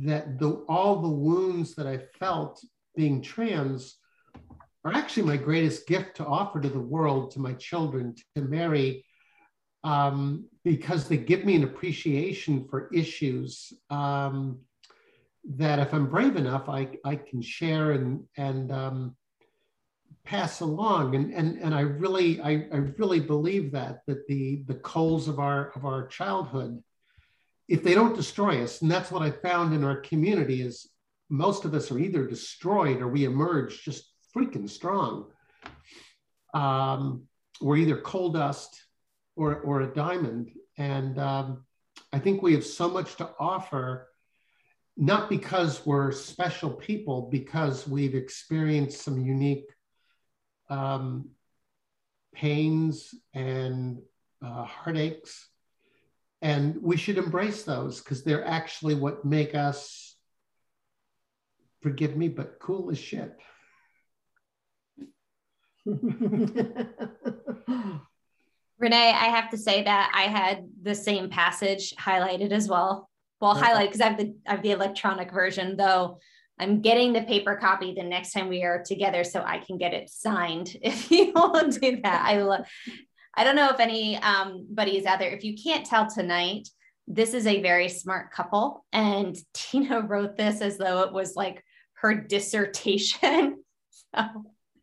that the all the wounds that i felt being trans are actually my greatest gift to offer to the world to my children to Mary um, because they give me an appreciation for issues um, that if i'm brave enough i, I can share and and um, pass along. And and and I really I, I really believe that that the the coals of our of our childhood if they don't destroy us and that's what I found in our community is most of us are either destroyed or we emerge just freaking strong um, we're either coal dust or or a diamond and um, I think we have so much to offer not because we're special people because we've experienced some unique um, pains and uh, heartaches. And we should embrace those because they're actually what make us, forgive me, but cool as shit. [LAUGHS]
Renee, I have to say that I had the same passage highlighted as well. Well, okay. highlight because I have the I have the electronic version, though I'm getting the paper copy the next time we are together so I can get it signed [LAUGHS] if you will do that. I love I don't know if any um, buddy is out there. If you can't tell tonight, this is a very smart couple. And [LAUGHS] Tina wrote this as though it was like her dissertation. [LAUGHS] so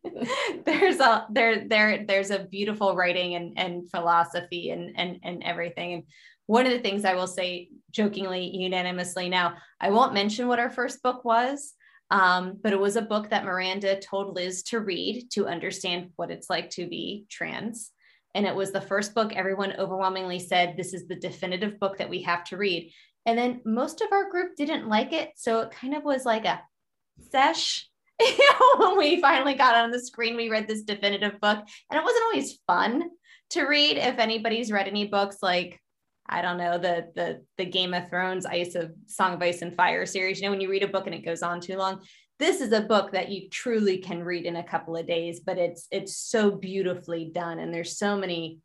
[LAUGHS] there's a there there there's a beautiful writing and, and philosophy and, and and everything. And one of the things I will say jokingly, unanimously now, I won't mention what our first book was, um, but it was a book that Miranda told Liz to read to understand what it's like to be trans. And it was the first book everyone overwhelmingly said, This is the definitive book that we have to read. And then most of our group didn't like it. So it kind of was like a sesh. [LAUGHS] When we finally got on the screen, we read this definitive book, and it wasn't always fun to read. If anybody's read any books like I don't know the the the Game of Thrones Ice of Song of Ice and Fire series. You know, when you read a book and it goes on too long, this is a book that you truly can read in a couple of days. But it's it's so beautifully done, and there's so many.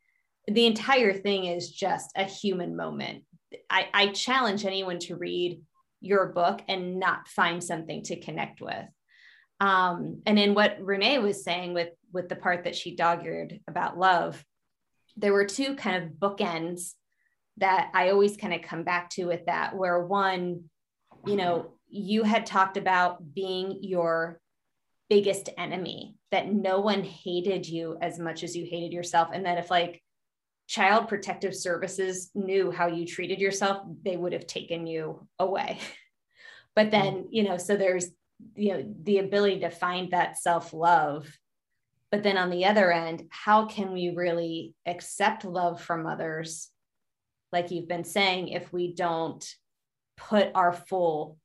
The entire thing is just a human moment. I, I challenge anyone to read your book and not find something to connect with. Um, and in what Renee was saying with with the part that she dog-eared about love, there were two kind of bookends that I always kind of come back to with that, where one, you know, you had talked about being your biggest enemy, that no one hated you as much as you hated yourself. And that if like child protective services knew how you treated yourself, they would have taken you away. [LAUGHS] but then, mm. you know, so there's, you know, the ability to find that self love. But then on the other end, how can we really accept love from others like you've been saying, if we don't put our full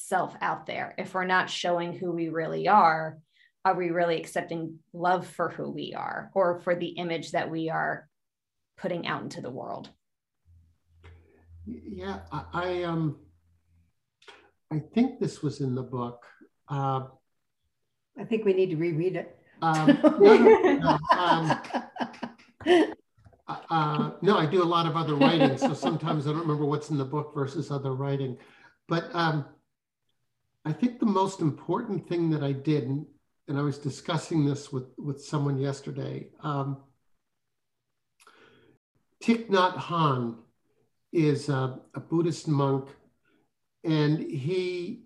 self out there, if we're not showing who we really are, are we really accepting love for who we are or for the image that we are putting out into the world?
Yeah, I, I um, I think this was in the book. Uh,
I think we need to reread it. Um, [LAUGHS]
no, no, no, um, uh, no, I do a lot of other writing, so sometimes I don't remember what's in the book versus other writing. But um, I think the most important thing that I did, and, I was discussing this with, with someone yesterday, um, Thich Nhat Hanh is a, a Buddhist monk, and he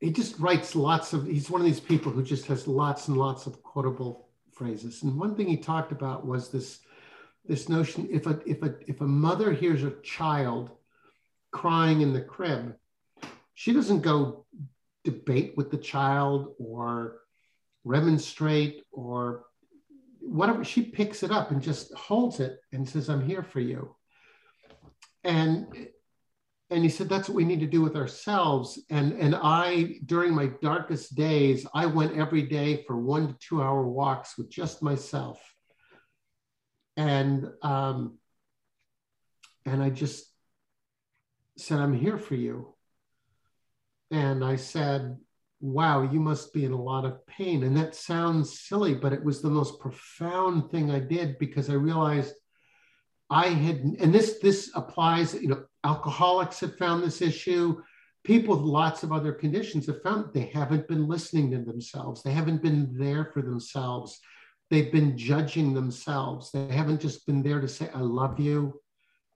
he just writes lots of. He's one of these people who just has lots and lots of quotable phrases. And one thing he talked about was this, this notion if a, if, a, if a mother hears a child crying in the crib, she doesn't go debate with the child or remonstrate or whatever. She picks it up and just holds it and says, I'm here for you. And and he said that's what we need to do with ourselves and and i during my darkest days i went every day for one to two hour walks with just myself and um and i just said i'm here for you and i said wow you must be in a lot of pain and that sounds silly but it was the most profound thing i did because i realized I had, and this this applies. You know, alcoholics have found this issue. People with lots of other conditions have found they haven't been listening to themselves. They haven't been there for themselves. They've been judging themselves. They haven't just been there to say, "I love you.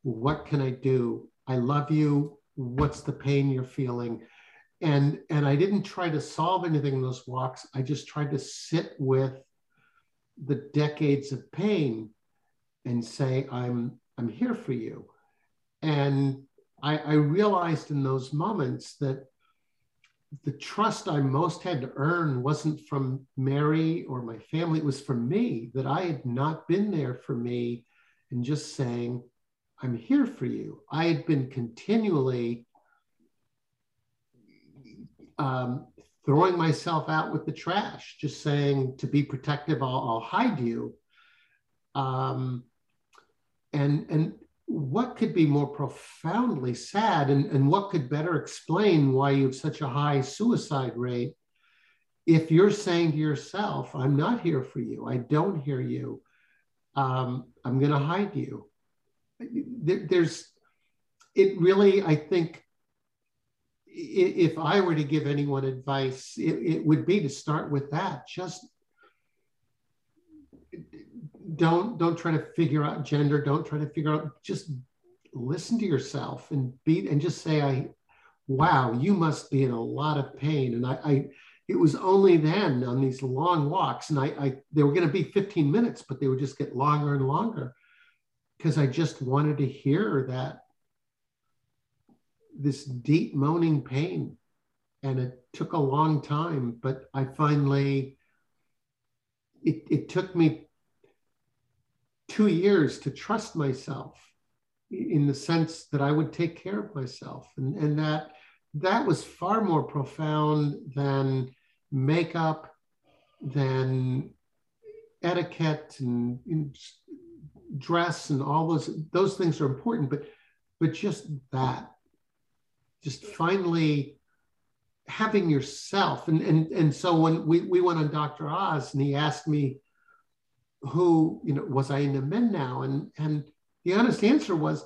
What can I do? I love you. What's the pain you're feeling?" And and I didn't try to solve anything in those walks. I just tried to sit with the decades of pain and say, I'm, I'm here for you. And I, I realized in those moments that the trust I most had to earn wasn't from Mary or my family, it was from me, that I had not been there for me and just saying, I'm here for you. I had been continually um, throwing myself out with the trash, just saying, to be protective, I'll, I'll hide you. Um, and and what could be more profoundly sad and, and what could better explain why you have such a high suicide rate if you're saying to yourself i'm not here for you. I don't hear you. Um, i'm going to hide you. There's it really i think if i were to give anyone advice it, it would be to start with that. Just don't don't try to figure out gender. Don't try to figure out just listen to yourself and be and just say i wow you must be in a lot of pain. And i, I it was only then on these long walks and i, I they were going to be 15 minutes but they would just get longer and longer because i just wanted to hear that this deep moaning pain and it took a long time but i finally it, it took me two years to trust myself in the sense that I would take care of myself. And, and that that was far more profound than makeup, than etiquette and, and dress and all those those things are important, but but just that, just finally having yourself. And and and so when we, we went on Dr. Oz and he asked me, who, you know, was I into men now? And and the honest answer was,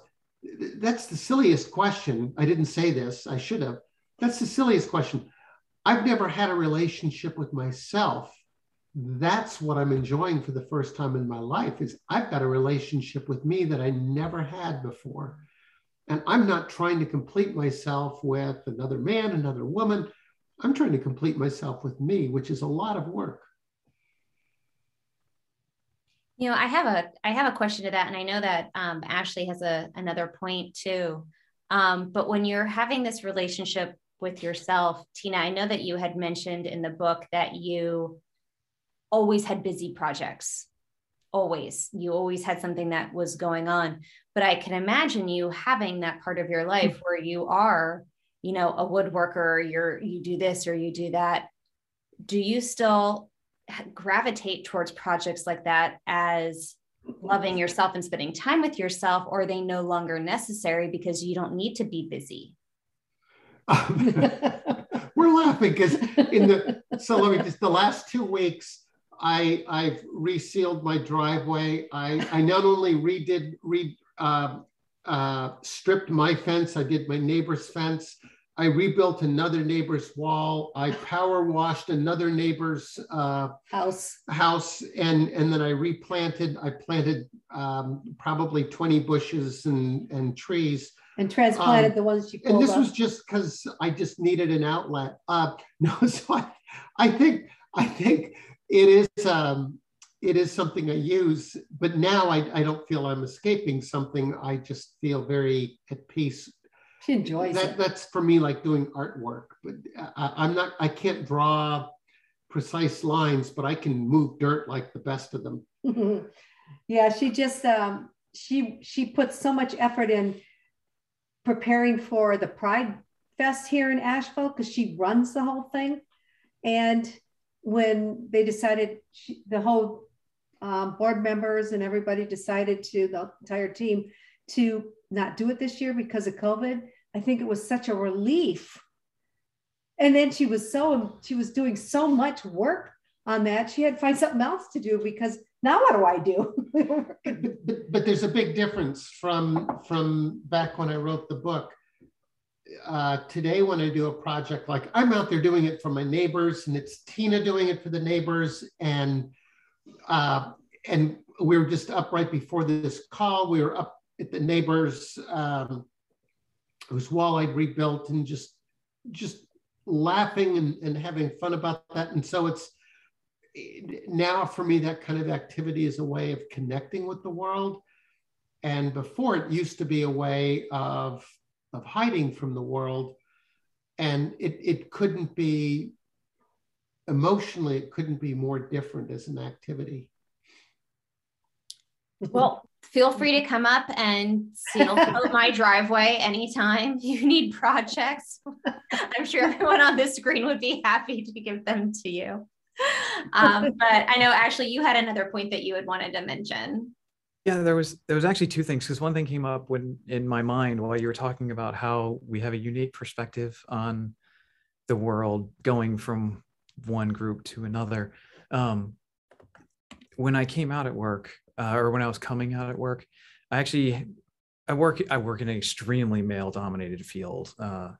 that's the silliest question. I didn't say this. I should have. That's the silliest question. I've never had a relationship with myself. That's what I'm enjoying for the first time in my life is I've got a relationship with me that I never had before. And I'm not trying to complete myself with another man, another woman. I'm trying to complete myself with me, which is a lot of work.
You know, I have a I have a question to that, and I know that um, Ashley has a another point too. Um, but when you're having this relationship with yourself, Tina, I know that you had mentioned in the book that you always had busy projects. Always, you always had something that was going on. But I can imagine you having that part of your life where you are, you know, a woodworker. You're you do this or you do that. Do you still gravitate towards projects like that as loving yourself and spending time with yourself or are they no longer necessary because you don't need to be busy
um, [LAUGHS] we're laughing because in the so let me just the last two weeks i i've resealed my driveway i i not only redid re uh, uh, stripped my fence i did my neighbor's fence I rebuilt another neighbor's wall. I power washed another neighbor's uh,
house.
House, and and then I replanted. I planted um, probably twenty bushes and and trees.
And transplanted um, the ones you.
And this up. was just because I just needed an outlet. Uh, [LAUGHS] no, so I, I think I think it is um, it is something I use, but now I, I don't feel I'm escaping something. I just feel very at peace
she enjoys
that,
it.
That's for me like doing artwork, but I, I'm not. I can't draw precise lines, but I can move dirt like the best of them. [LAUGHS]
yeah, she just um, she she puts so much effort in preparing for the Pride Fest here in Asheville because she runs the whole thing. And when they decided, she, the whole um, board members and everybody decided to, the entire team, to not do it this year because of COVID, I think it was such a relief. And then she was so, she was doing so much work on that. She had to find something else to do because now what do I do? [LAUGHS]
but, but, but, there's a big difference from from back when I wrote the book. Uh, today, when I do a project, like I'm out there doing it for my neighbors, and it's Tina doing it for the neighbors, and uh, and we were just up right before this call. We were up at the neighbors um, whose wall I'd rebuilt, and just just laughing and, and having fun about that. And so it's now for me, that kind of activity is a way of connecting with the world. And before it used to be a way of, of hiding from the world. And it, it couldn't be emotionally, it couldn't be more different as an activity.
Well, feel free to come up and seal [LAUGHS] my driveway anytime [LAUGHS] you need projects. [LAUGHS] I'm sure everyone on this screen would be happy to give them to you um, but I know actually you had another point that you had wanted to mention.
Yeah, there was there was actually two things because one thing came up when in my mind while you were talking about how we have a unique perspective on the world going from one group to another. Um, when I came out at work, uh, or when I was coming out at work, I actually I work I work in an extremely male dominated field. Uh,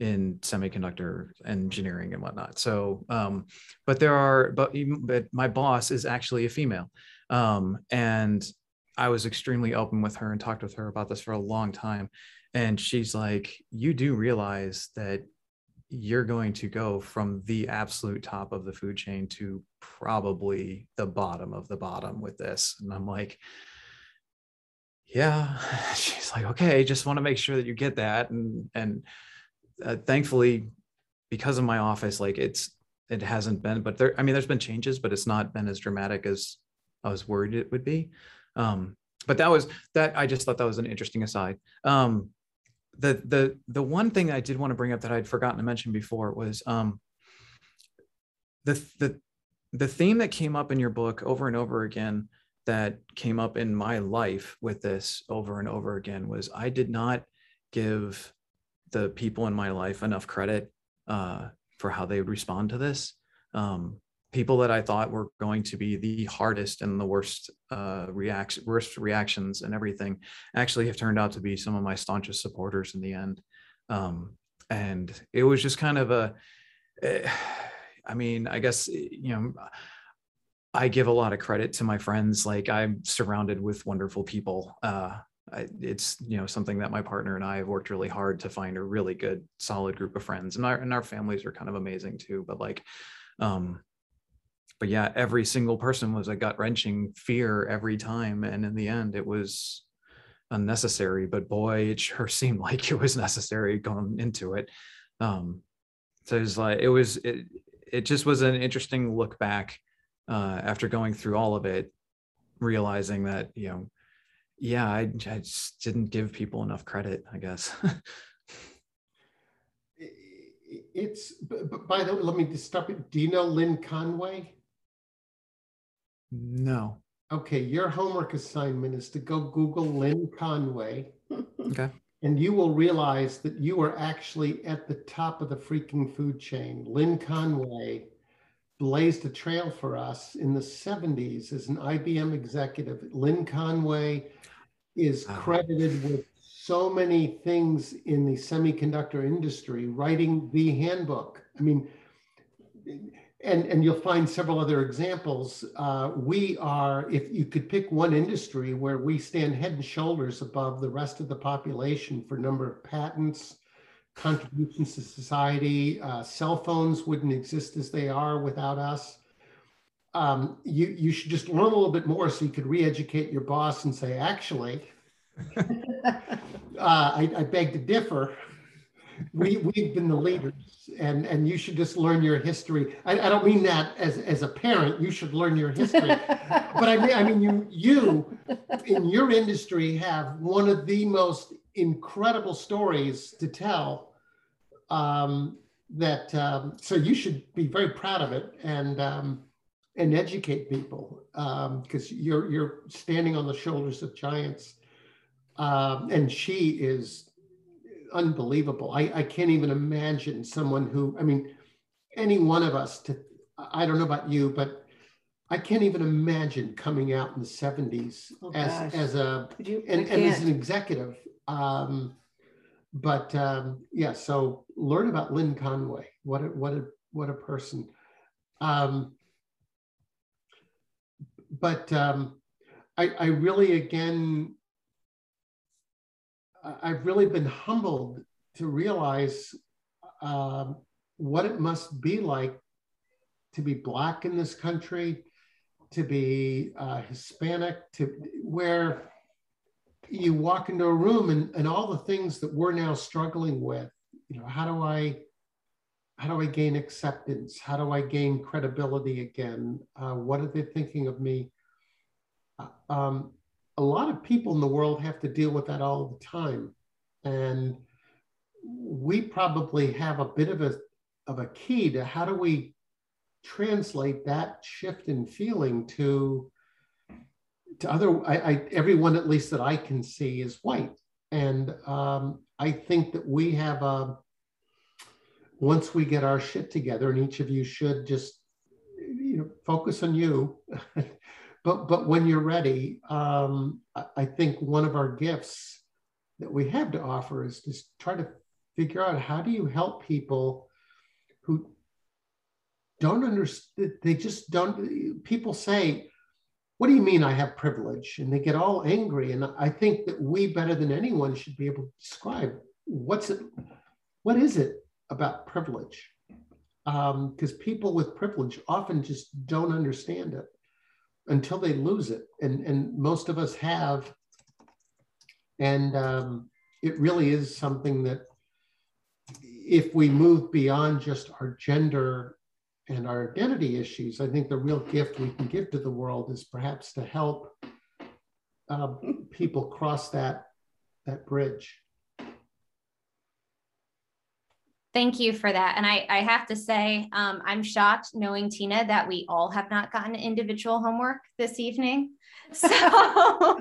in semiconductor engineering and whatnot. So, um, but there are, but but my boss is actually a female, um, and I was extremely open with her and talked with her about this for a long time, and she's like, "You do realize that you're going to go from the absolute top of the food chain to probably the bottom of the bottom with this," and I'm like. Yeah, [LAUGHS] she's like, okay, just want to make sure that you get that, and and uh, thankfully because of my office like it's it hasn't been but there i mean there's been changes but it's not been as dramatic as i was worried it would be um but that was that i just thought that was an interesting aside um the the the one thing i did want to bring up that i'd forgotten to mention before was um the the the theme that came up in your book over and over again that came up in my life with this over and over again was i did not give the people in my life enough credit uh, for how they would respond to this. Um, people that I thought were going to be the hardest and the worst uh, react worst reactions and everything actually have turned out to be some of my staunchest supporters in the end. Um, and it was just kind of a, eh, [SIGHS] I mean, I guess you know. I give a lot of credit to my friends. Like I'm surrounded with wonderful people. Uh, it's you know something that my partner and I have worked really hard to find a really good solid group of friends and our and our families are kind of amazing too but like um but yeah every single person was a gut wrenching fear every time and in the end it was unnecessary but boy it sure [LAUGHS] seemed like it was necessary going into it um so it was like it was it, it just was an interesting look back uh after going through all of it realizing that you know yeah, I, I just didn't give people enough credit, I guess. [LAUGHS]
it's, But by the way, let me just stop it. Do you know Lynn Conway?
No.
Okay, your homework assignment is to go Google Lynn Conway. [LAUGHS]
okay.
And you will realize that you are actually at the top of the freaking food chain. Lynn Conway blazed a trail for us in the 70s as an IBM executive. Lynn Conway is credited with so many things in the semiconductor industry, writing the handbook. I mean, and, and you'll find several other examples. Uh, we are, if you could pick one industry where we stand head and shoulders above the rest of the population for number of patents, contributions to society, uh, cell phones wouldn't exist as they are without us um, you you should just learn a little bit more so you could re-educate your boss and say, actually, [LAUGHS] uh, I, I beg to differ. [LAUGHS] We we've been the leaders, and and you should just learn your history. I, I don't mean that as as a parent. You should learn your history, [LAUGHS] but I mean I mean you you in your industry have one of the most incredible stories to tell. Um, that um, so you should be very proud of it and um, and educate people because um, you're you're standing on the shoulders of giants. Um, and she is unbelievable. I, I can't even imagine someone who I mean, any one of us to I don't know about you, but I can't even imagine coming out in the 70s oh, as as a you, and, and, as an executive. Um, but um, yeah, so learn about Lynn Conway. What a what a what a person. Um, but um, I, I really again, I've really been humbled to realize uh, what it must be like to be black in this country, to be uh, Hispanic, to where you walk into a room and, and all the things that we're now struggling with, you know, how do I, how do I gain acceptance? How do I gain credibility again? Uh, what are they thinking of me? Uh, um, a lot of people in the world have to deal with that all the time. And we probably have a bit of a, of a key to how do we translate that shift in feeling to to other I, I, everyone at least that I can see is white, and um, I think that we have a once we get our shit together, and each of you should just you know focus on you. But but when you're ready, um, I think one of our gifts that we have to offer is just try to figure out how do you help people who don't understand, they just don't, people say, what do you mean I have privilege? And they get all angry. And I think that we, better than anyone, should be able to describe what's it, what is it about privilege? Because um, people with privilege often just don't understand it until they lose it. And, and most of us have. And um, it really is something that if we move beyond just our gender and our identity issues, I think the real gift we can give to the world is perhaps to help uh, people cross that that bridge.
Thank you for that. And I, I have to say, um, I'm shocked knowing Tina that we all have not gotten individual homework this evening. [LAUGHS] So, [LAUGHS]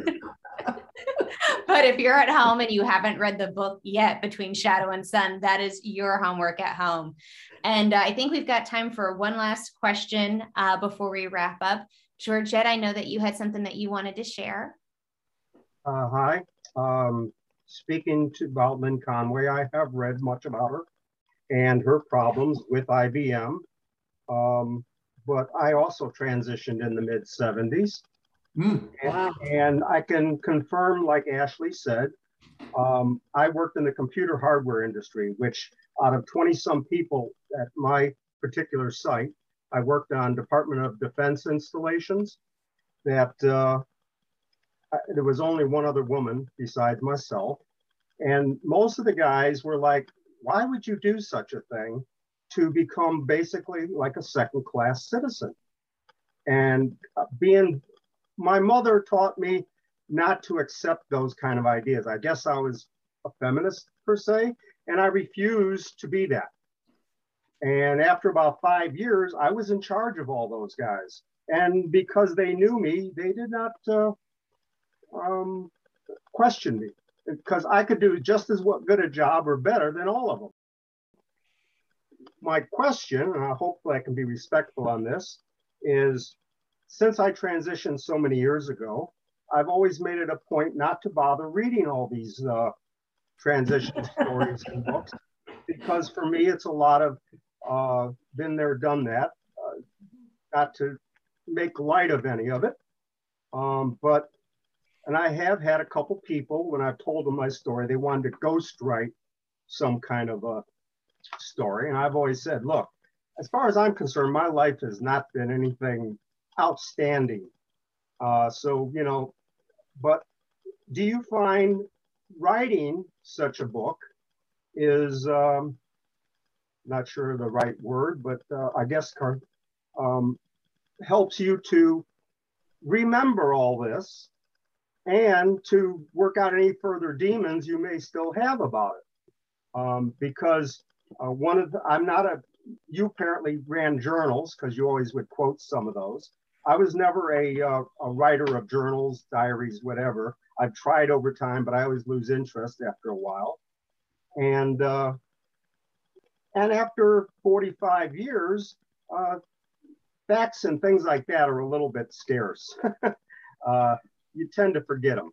but if you're at home and you haven't read the book yet, Between Shadow and Sun, that is your homework at home. And uh, I think we've got time for one last question uh, before we wrap up. Georgette, I know that you had something that you wanted to share.
Uh, hi. Um, speaking to Lynn Conway, I have read much about her and her problems with IBM. Um, but I also transitioned in the mid 70s. Mm, wow. and, and, I can confirm, like Ashley said, um, I worked in the computer hardware industry, which out of 20 some people at my particular site, I worked on Department of Defense installations that uh, there was only one other woman besides myself. And most of the guys were like, why would you do such a thing to become basically like a second class citizen? And uh, being, my mother taught me not to accept those kind of ideas. I guess I was a feminist per se, and I refused to be that. And after about five years, I was in charge of all those guys. And because they knew me, they did not uh, um, question me because I could do just as good a job or better than all of them. My question, and I hope I can be respectful on this, is since I transitioned so many years ago, I've always made it a point not to bother reading all these uh, transition [LAUGHS] stories and books because for me it's a lot of uh, been there, done that. Uh, not to make light of any of it, um, but and I have had a couple people when I've told them my story, they wanted to ghostwrite some kind of a story, and I've always said, look, as far as I'm concerned, my life has not been anything outstanding. Uh, so you know, but do you find writing such a book is um, not sure the right word, but uh, I guess um, helps you to remember all this and to work out any further demons you may still have about it. Um, because uh, one of the, I'm not a, you apparently ran journals because you always would quote some of those. I was never a, uh, a writer of journals, diaries, whatever. I've tried over time, but I always lose interest after a while. And uh, and after 45 years, uh, facts and things like that are a little bit scarce. [LAUGHS] you tend to forget them.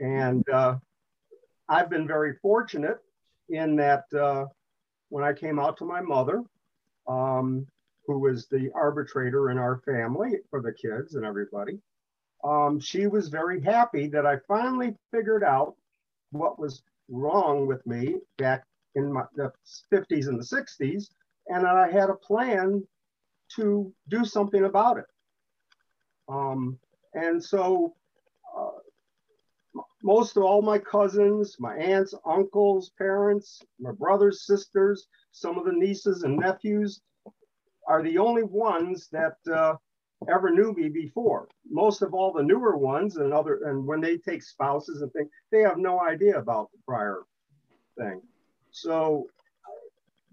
And uh, I've been very fortunate in that uh, when I came out to my mother, um, who was the arbitrator in our family for the kids and everybody, um, she was very happy that I finally figured out what was wrong with me back in my, the 50s and the 60s, and that I had a plan to do something about it. Um, and so uh, most of all my cousins, my aunts, uncles, parents, my brothers, sisters, some of the nieces and nephews are the only ones that uh, ever knew me before. Most of all the newer ones and other, and when they take spouses and things, they have no idea about the prior thing. So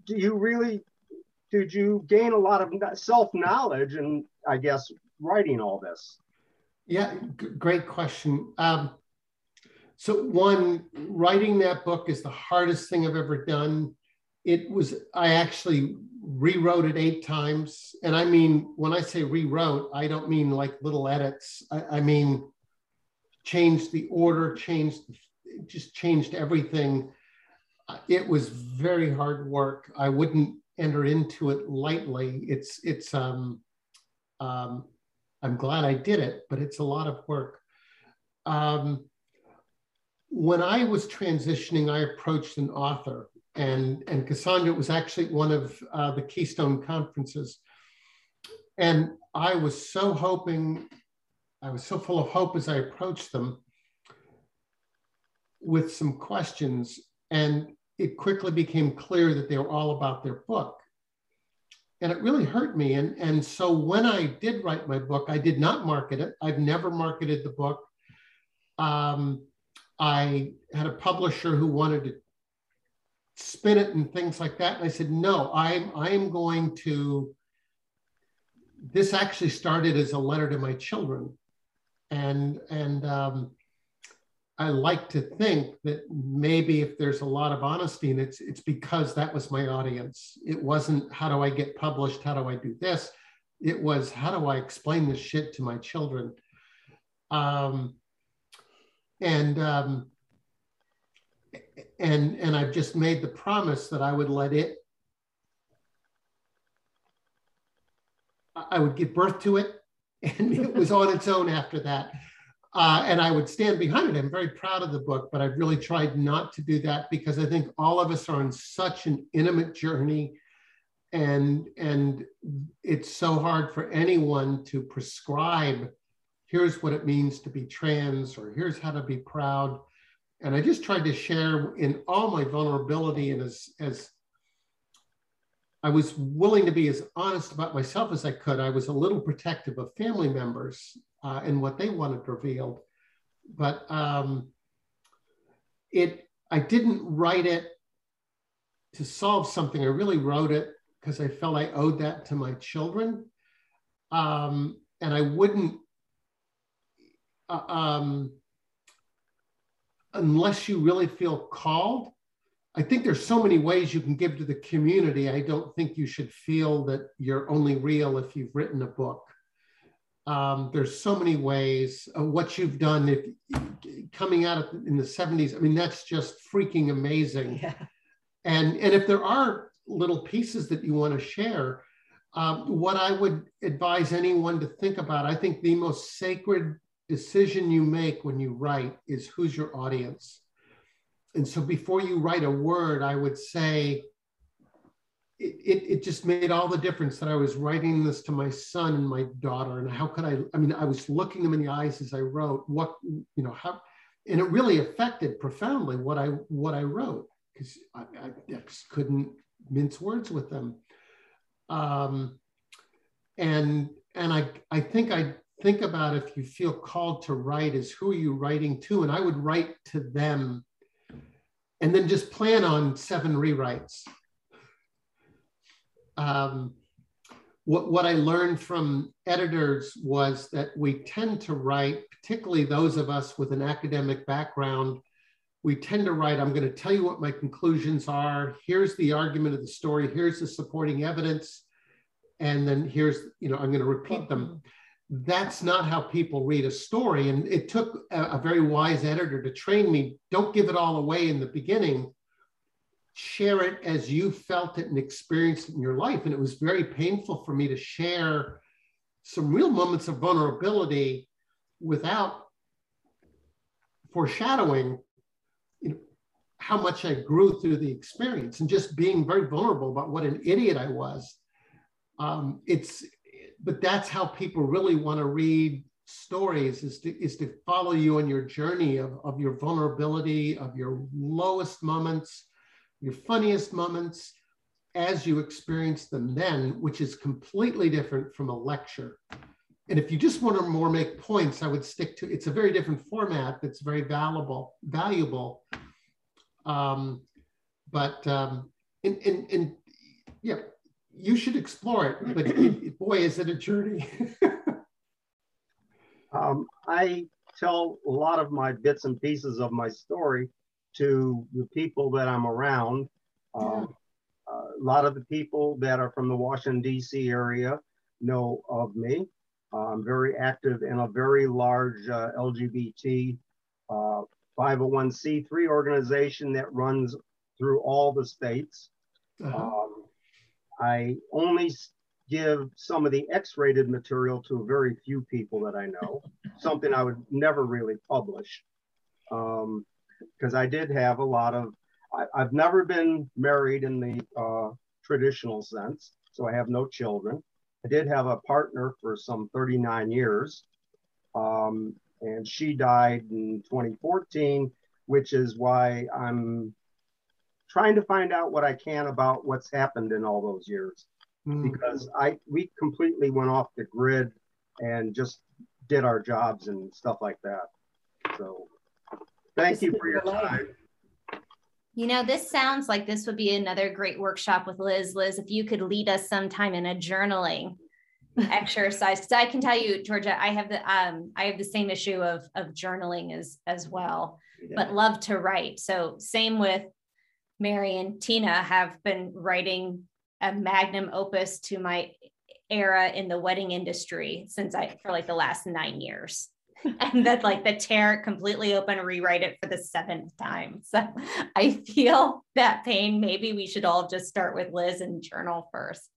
do you really, did you gain a lot of self-knowledge and I guess writing all this?
Yeah, great question. Um, so one, writing that book is the hardest thing I've ever done. It was, I actually rewrote it eight times. And I mean, when I say rewrote, I don't mean like little edits. I, I mean, changed the order, changed, just changed everything. It was very hard work. I wouldn't enter into it lightly. It's, it's, um, um, I'm glad I did it, but it's a lot of work. Um, when I was transitioning, I approached an author, and, and Cassandra was actually one of uh, the Keystone conferences. And I was so hoping, I was so full of hope as I approached them with some questions. And it quickly became clear that they were all about their book and it really hurt me. And, and so when I did write my book, I did not market it. I've never marketed the book. Um, I had a publisher who wanted to spin it and things like that. And I said, no, I'm, I am going to, this actually started as a letter to my children. And, and um, I like to think that maybe if there's a lot of honesty and it's it's because that was my audience. It wasn't how do I get published? How do I do this? It was how do I explain this shit to my children? Um, and um, and and I've just made the promise that I would let it. I would give birth to it, [LAUGHS] and it was on its own after that. Uh, and I would stand behind it. I'm very proud of the book, but I've really tried not to do that because I think all of us are on such an intimate journey, and and it's so hard for anyone to prescribe. Here's what it means to be trans, or here's how to be proud. And I just tried to share in all my vulnerability and as as I was willing to be as honest about myself as I could. I was a little protective of family members uh, and what they wanted revealed. But um, it, I didn't write it to solve something. I really wrote it because I felt I owed that to my children. Um, and I wouldn't, uh, um, unless you really feel called. I think there's so many ways you can give to the community. I don't think you should feel that you're only real if you've written a book. Um, there's so many ways. Uh, what you've done, if coming out in the 70s, I mean, that's just freaking amazing. Yeah. And and if there are little pieces that you want to share, um, what I would advise anyone to think about, I think the most sacred decision you make when you write is who's your audience. And so before you write a word, I would say, it, it just made all the difference that I was writing this to my son and my daughter. And how could I, I mean, I was looking them in the eyes as I wrote what, you know, how, and it really affected profoundly what I, what I wrote because I, I, just couldn't mince words with them. Um, and, and I, I think I think about if you feel called to write is who are you writing to? And I would write to them and then just plan on seven rewrites. Um, what, what I learned from editors was that we tend to write, particularly those of us with an academic background, we tend to write, I'm going to tell you what my conclusions are. Here's the argument of the story. Here's the supporting evidence. And then here's, you know, I'm going to repeat them. That's not how people read a story. And it took a, a very wise editor to train me. Don't give it all away in the beginning. Share it as you felt it and experienced it in your life. And it was very painful for me to share some real moments of vulnerability without foreshadowing you know, how much I grew through the experience and just being very vulnerable about what an idiot I was. Um, it's, but that's how people really want to read stories is to, is to follow you on your journey of, of your vulnerability, of your lowest moments, your funniest moments as you experience them then, which is completely different from a lecture. And if you just want to more make points, I would stick to it's a very different format that's very valuable, valuable. Um, but um, and, and, and yeah, you should explore it. But [CLEARS THROAT] boy, is it a journey. [LAUGHS]
um, I tell a lot of my bits and pieces of my story to the people that I'm around. Um, uh, a lot of the people that are from the Washington, D.C. area know of me. I'm very active in a very large uh, LGBT uh, 501c3 organization that runs through all the states. Uh-huh. Um, I only give some of the X-rated material to a very few people that I know, something I would never really publish. Because I did have a lot of, I, have never been married in the uh, traditional sense, so I have no children. I did have a partner for some 39 years, um, and she died in 2014, which is why I'm trying to find out what I can about what's happened in all those years. Mm. Because I we completely went off the grid and just did our jobs and stuff like that. So thank you for your time.
You know, this sounds like this would be another great workshop with Liz. Liz, if you could lead us sometime in a journaling [LAUGHS] exercise, because I can tell you, Georgia, I have the um, I have the same issue of of journaling as as well, yeah. but love to write. So same with Mary and Tina have been writing a magnum opus to my era in the wedding industry since I for like the last nine years. [LAUGHS] and that like the tear completely open, rewrite it for the seventh time. [LAUGHS] So I feel that pain. Maybe we should all just start with Liz and journal first.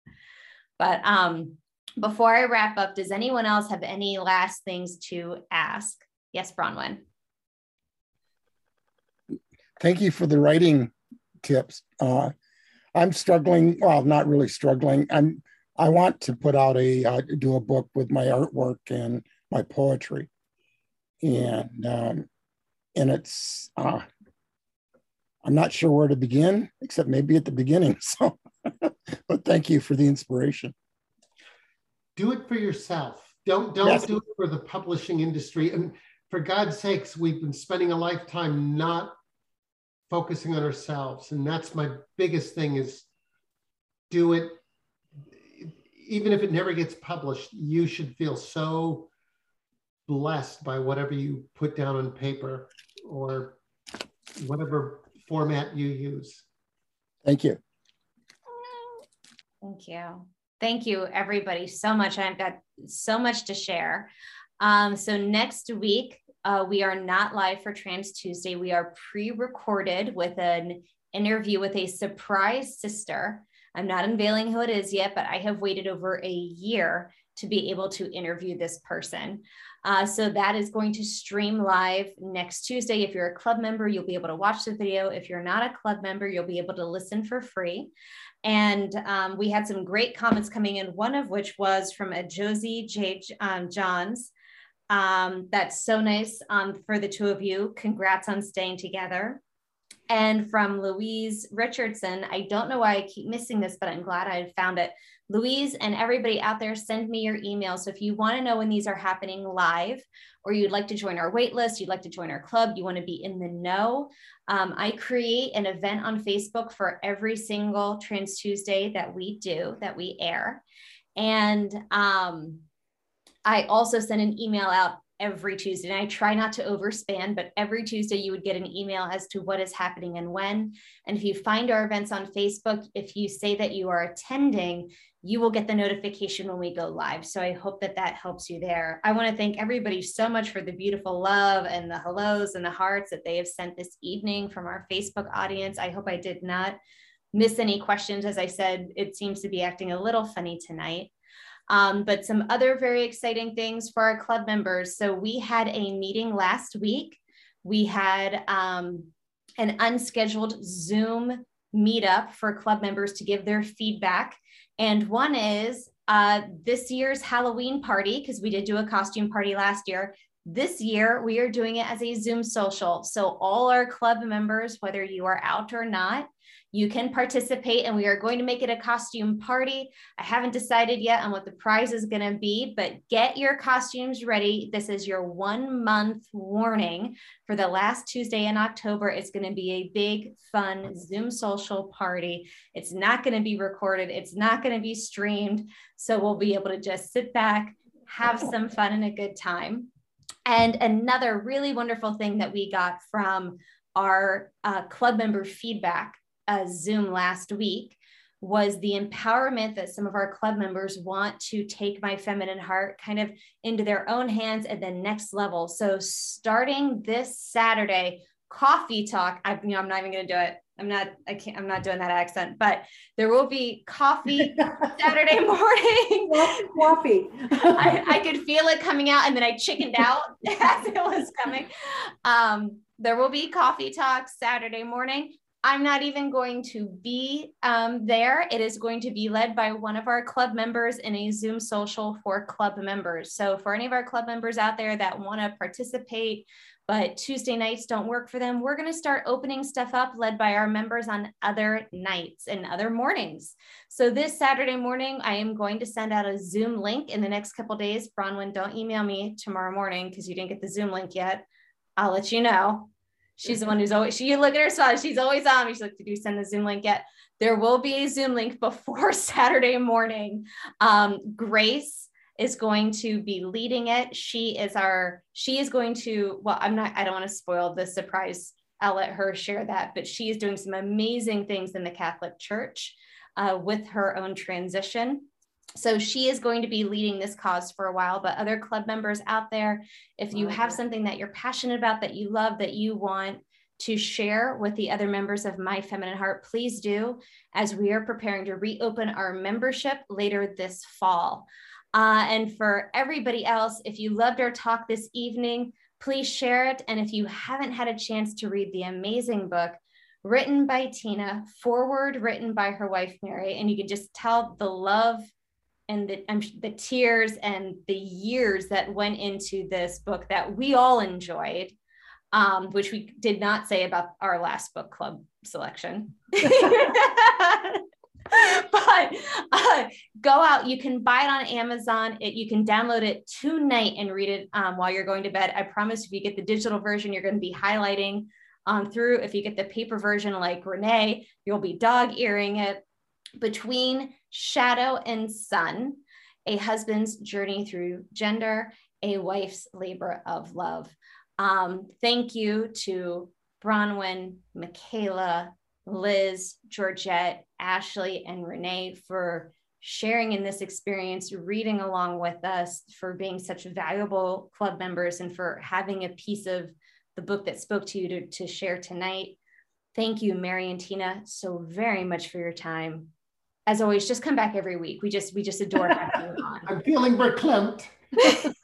But um, before I wrap up, does anyone else have any last things to ask? Yes, Bronwyn.
Thank you for the writing tips. Uh, I'm struggling. Well, not really struggling. I'm. I want to put out a uh, do a book with my artwork and my poetry and um, and it's uh, I'm not sure where to begin, except maybe at the beginning. [LAUGHS] So, but thank you for the inspiration.
Do it for yourself. Don't don't yes. do it for the publishing industry. And for God's sakes, we've been spending a lifetime not focusing on ourselves, and that's my biggest thing: is do it. Even if it never gets published, you should feel so blessed by whatever you put down on paper or whatever format you use.
Thank you.
Thank you. Thank you, everybody, so much. I've got so much to share. Um, so next week, uh, we are not live for Trans Tuesday. We are pre-recorded with an interview with a surprise sister. I'm not unveiling who it is yet, but I have waited over a year to be able to interview this person. Uh, so that is going to stream live next Tuesday. If you're a club member, you'll be able to watch the video. If you're not a club member, you'll be able to listen for free. And um, we had some great comments coming in, one of which was from a Josie J. Um, Johns. Um, that's so nice um, for the two of you. Congrats on staying together. And from Louise Richardson, I don't know why I keep missing this, but I'm glad I found it. Louise and everybody out there, send me your email. So if you want to know when these are happening live, or you'd like to join our wait list, you'd like to join our club, you want to be in the know, um, I create an event on Facebook for every single Trans Tuesday that we do, that we air. And um, I also send an email out every Tuesday. And I try not to overspan, but every Tuesday you would get an email as to what is happening and when. And if you find our events on Facebook, if you say that you are attending, you will get the notification when we go live. So I hope that that helps you there. I want to thank everybody so much for the beautiful love and the hellos and the hearts that they have sent this evening from our Facebook audience. I hope I did not miss any questions. As I said, it seems to be acting a little funny tonight. Um, but some other very exciting things for our club members. So we had a meeting last week. We had um, an unscheduled Zoom meetup for club members to give their feedback. And one is uh, this year's Halloween party, because we did do a costume party last year. This year, we are doing it as a Zoom social. So, all our club members, whether you are out or not, you can participate and we are going to make it a costume party. I haven't decided yet on what the prize is going to be, but get your costumes ready. This is your one month warning for the last Tuesday in October. It's going to be a big, fun Zoom social party. It's not going to be recorded, it's not going to be streamed. So we'll be able to just sit back, have some fun and a good time. And another really wonderful thing that we got from our uh, club member feedback uh, Zoom last week was the empowerment that some of our club members want to take my feminine heart kind of into their own hands at the next level. So starting this Saturday, coffee talk. I, you know, I'm not even going to do it. I'm not. I can't. I'm not doing that accent. But there will be coffee [LAUGHS] Saturday morning. [LAUGHS]
Coffee.
I, I, could feel it coming out, and then I chickened out [LAUGHS] as it was coming. Um, there will be coffee talk Saturday morning. I'm not even going to be um, there. It is going to be led by one of our club members in a Zoom social for club members. So, for any of our club members out there that want to participate, but Tuesday nights don't work for them, we're going to start opening stuff up led by our members on other nights and other mornings. So, this Saturday morning, I am going to send out a Zoom link in the next couple days. Bronwyn, don't email me tomorrow morning because you didn't get the Zoom link yet. I'll let you know. She's the one who's always, she you look at her spot. She's always on me. She's like, did you send the Zoom link yet? There will be a Zoom link before [LAUGHS] Saturday morning. Um, Grace is going to be leading it. She is our, she is going to, well, I'm not, I don't want to spoil the surprise. I'll let her share that, but she is doing some amazing things in the Catholic Church uh, with her own transition so she is going to be leading this cause for a while but other club members out there if you have something that you're passionate about that you love that you want to share with the other members of my feminine heart please do as we are preparing to reopen our membership later this fall. Uh, and for everybody else if you loved our talk this evening please share it. And if you haven't had a chance to read the amazing book written by tina forward written by her wife mary and you can just tell the love and the, um, the tears and the years that went into this book that we all enjoyed, um, which we did not say about our last book club selection. [LAUGHS] but uh, go out you can buy it on amazon. It, you can download it tonight and read it um, while you're going to bed. I promise if you get the digital version you're going to be highlighting um, through. If you get the paper version like renee you'll be dog earing it between shadow and sun, a husband's journey through gender, a wife's labor of love. Um, thank you to Bronwyn, Michaela, Liz, Georgette, Ashley, and Renee for sharing in this experience, reading along with us, for being such valuable club members, and for having a piece of the book that spoke to you to, to share tonight. Thank you, Mary and Tina, so very much for your time as always, just come back every week. We just we just adore [LAUGHS] having you on.
I'm feeling verklempt. [LAUGHS]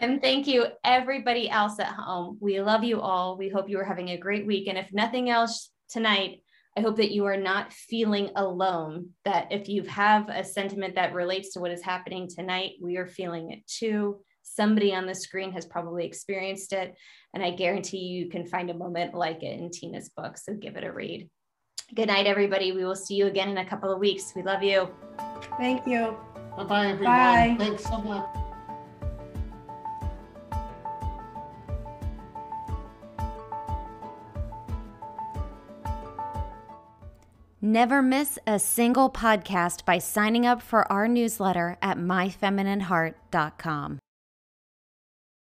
and thank you, everybody else at home. We love you all. We hope you are having a great week. And if nothing else tonight, I hope that you are not feeling alone. That if you have a sentiment that relates to what is happening tonight, we are feeling it too. Somebody on the screen has probably experienced it, and I guarantee you, you can find a moment like it in Tina's book. So give it a read. Good night, everybody. We will see you again in a couple of weeks. We love you.
Thank you.
Bye bye, everyone.
Bye.
Thanks so much.
Never miss a single podcast by signing up for our newsletter at myfeminineheart.com.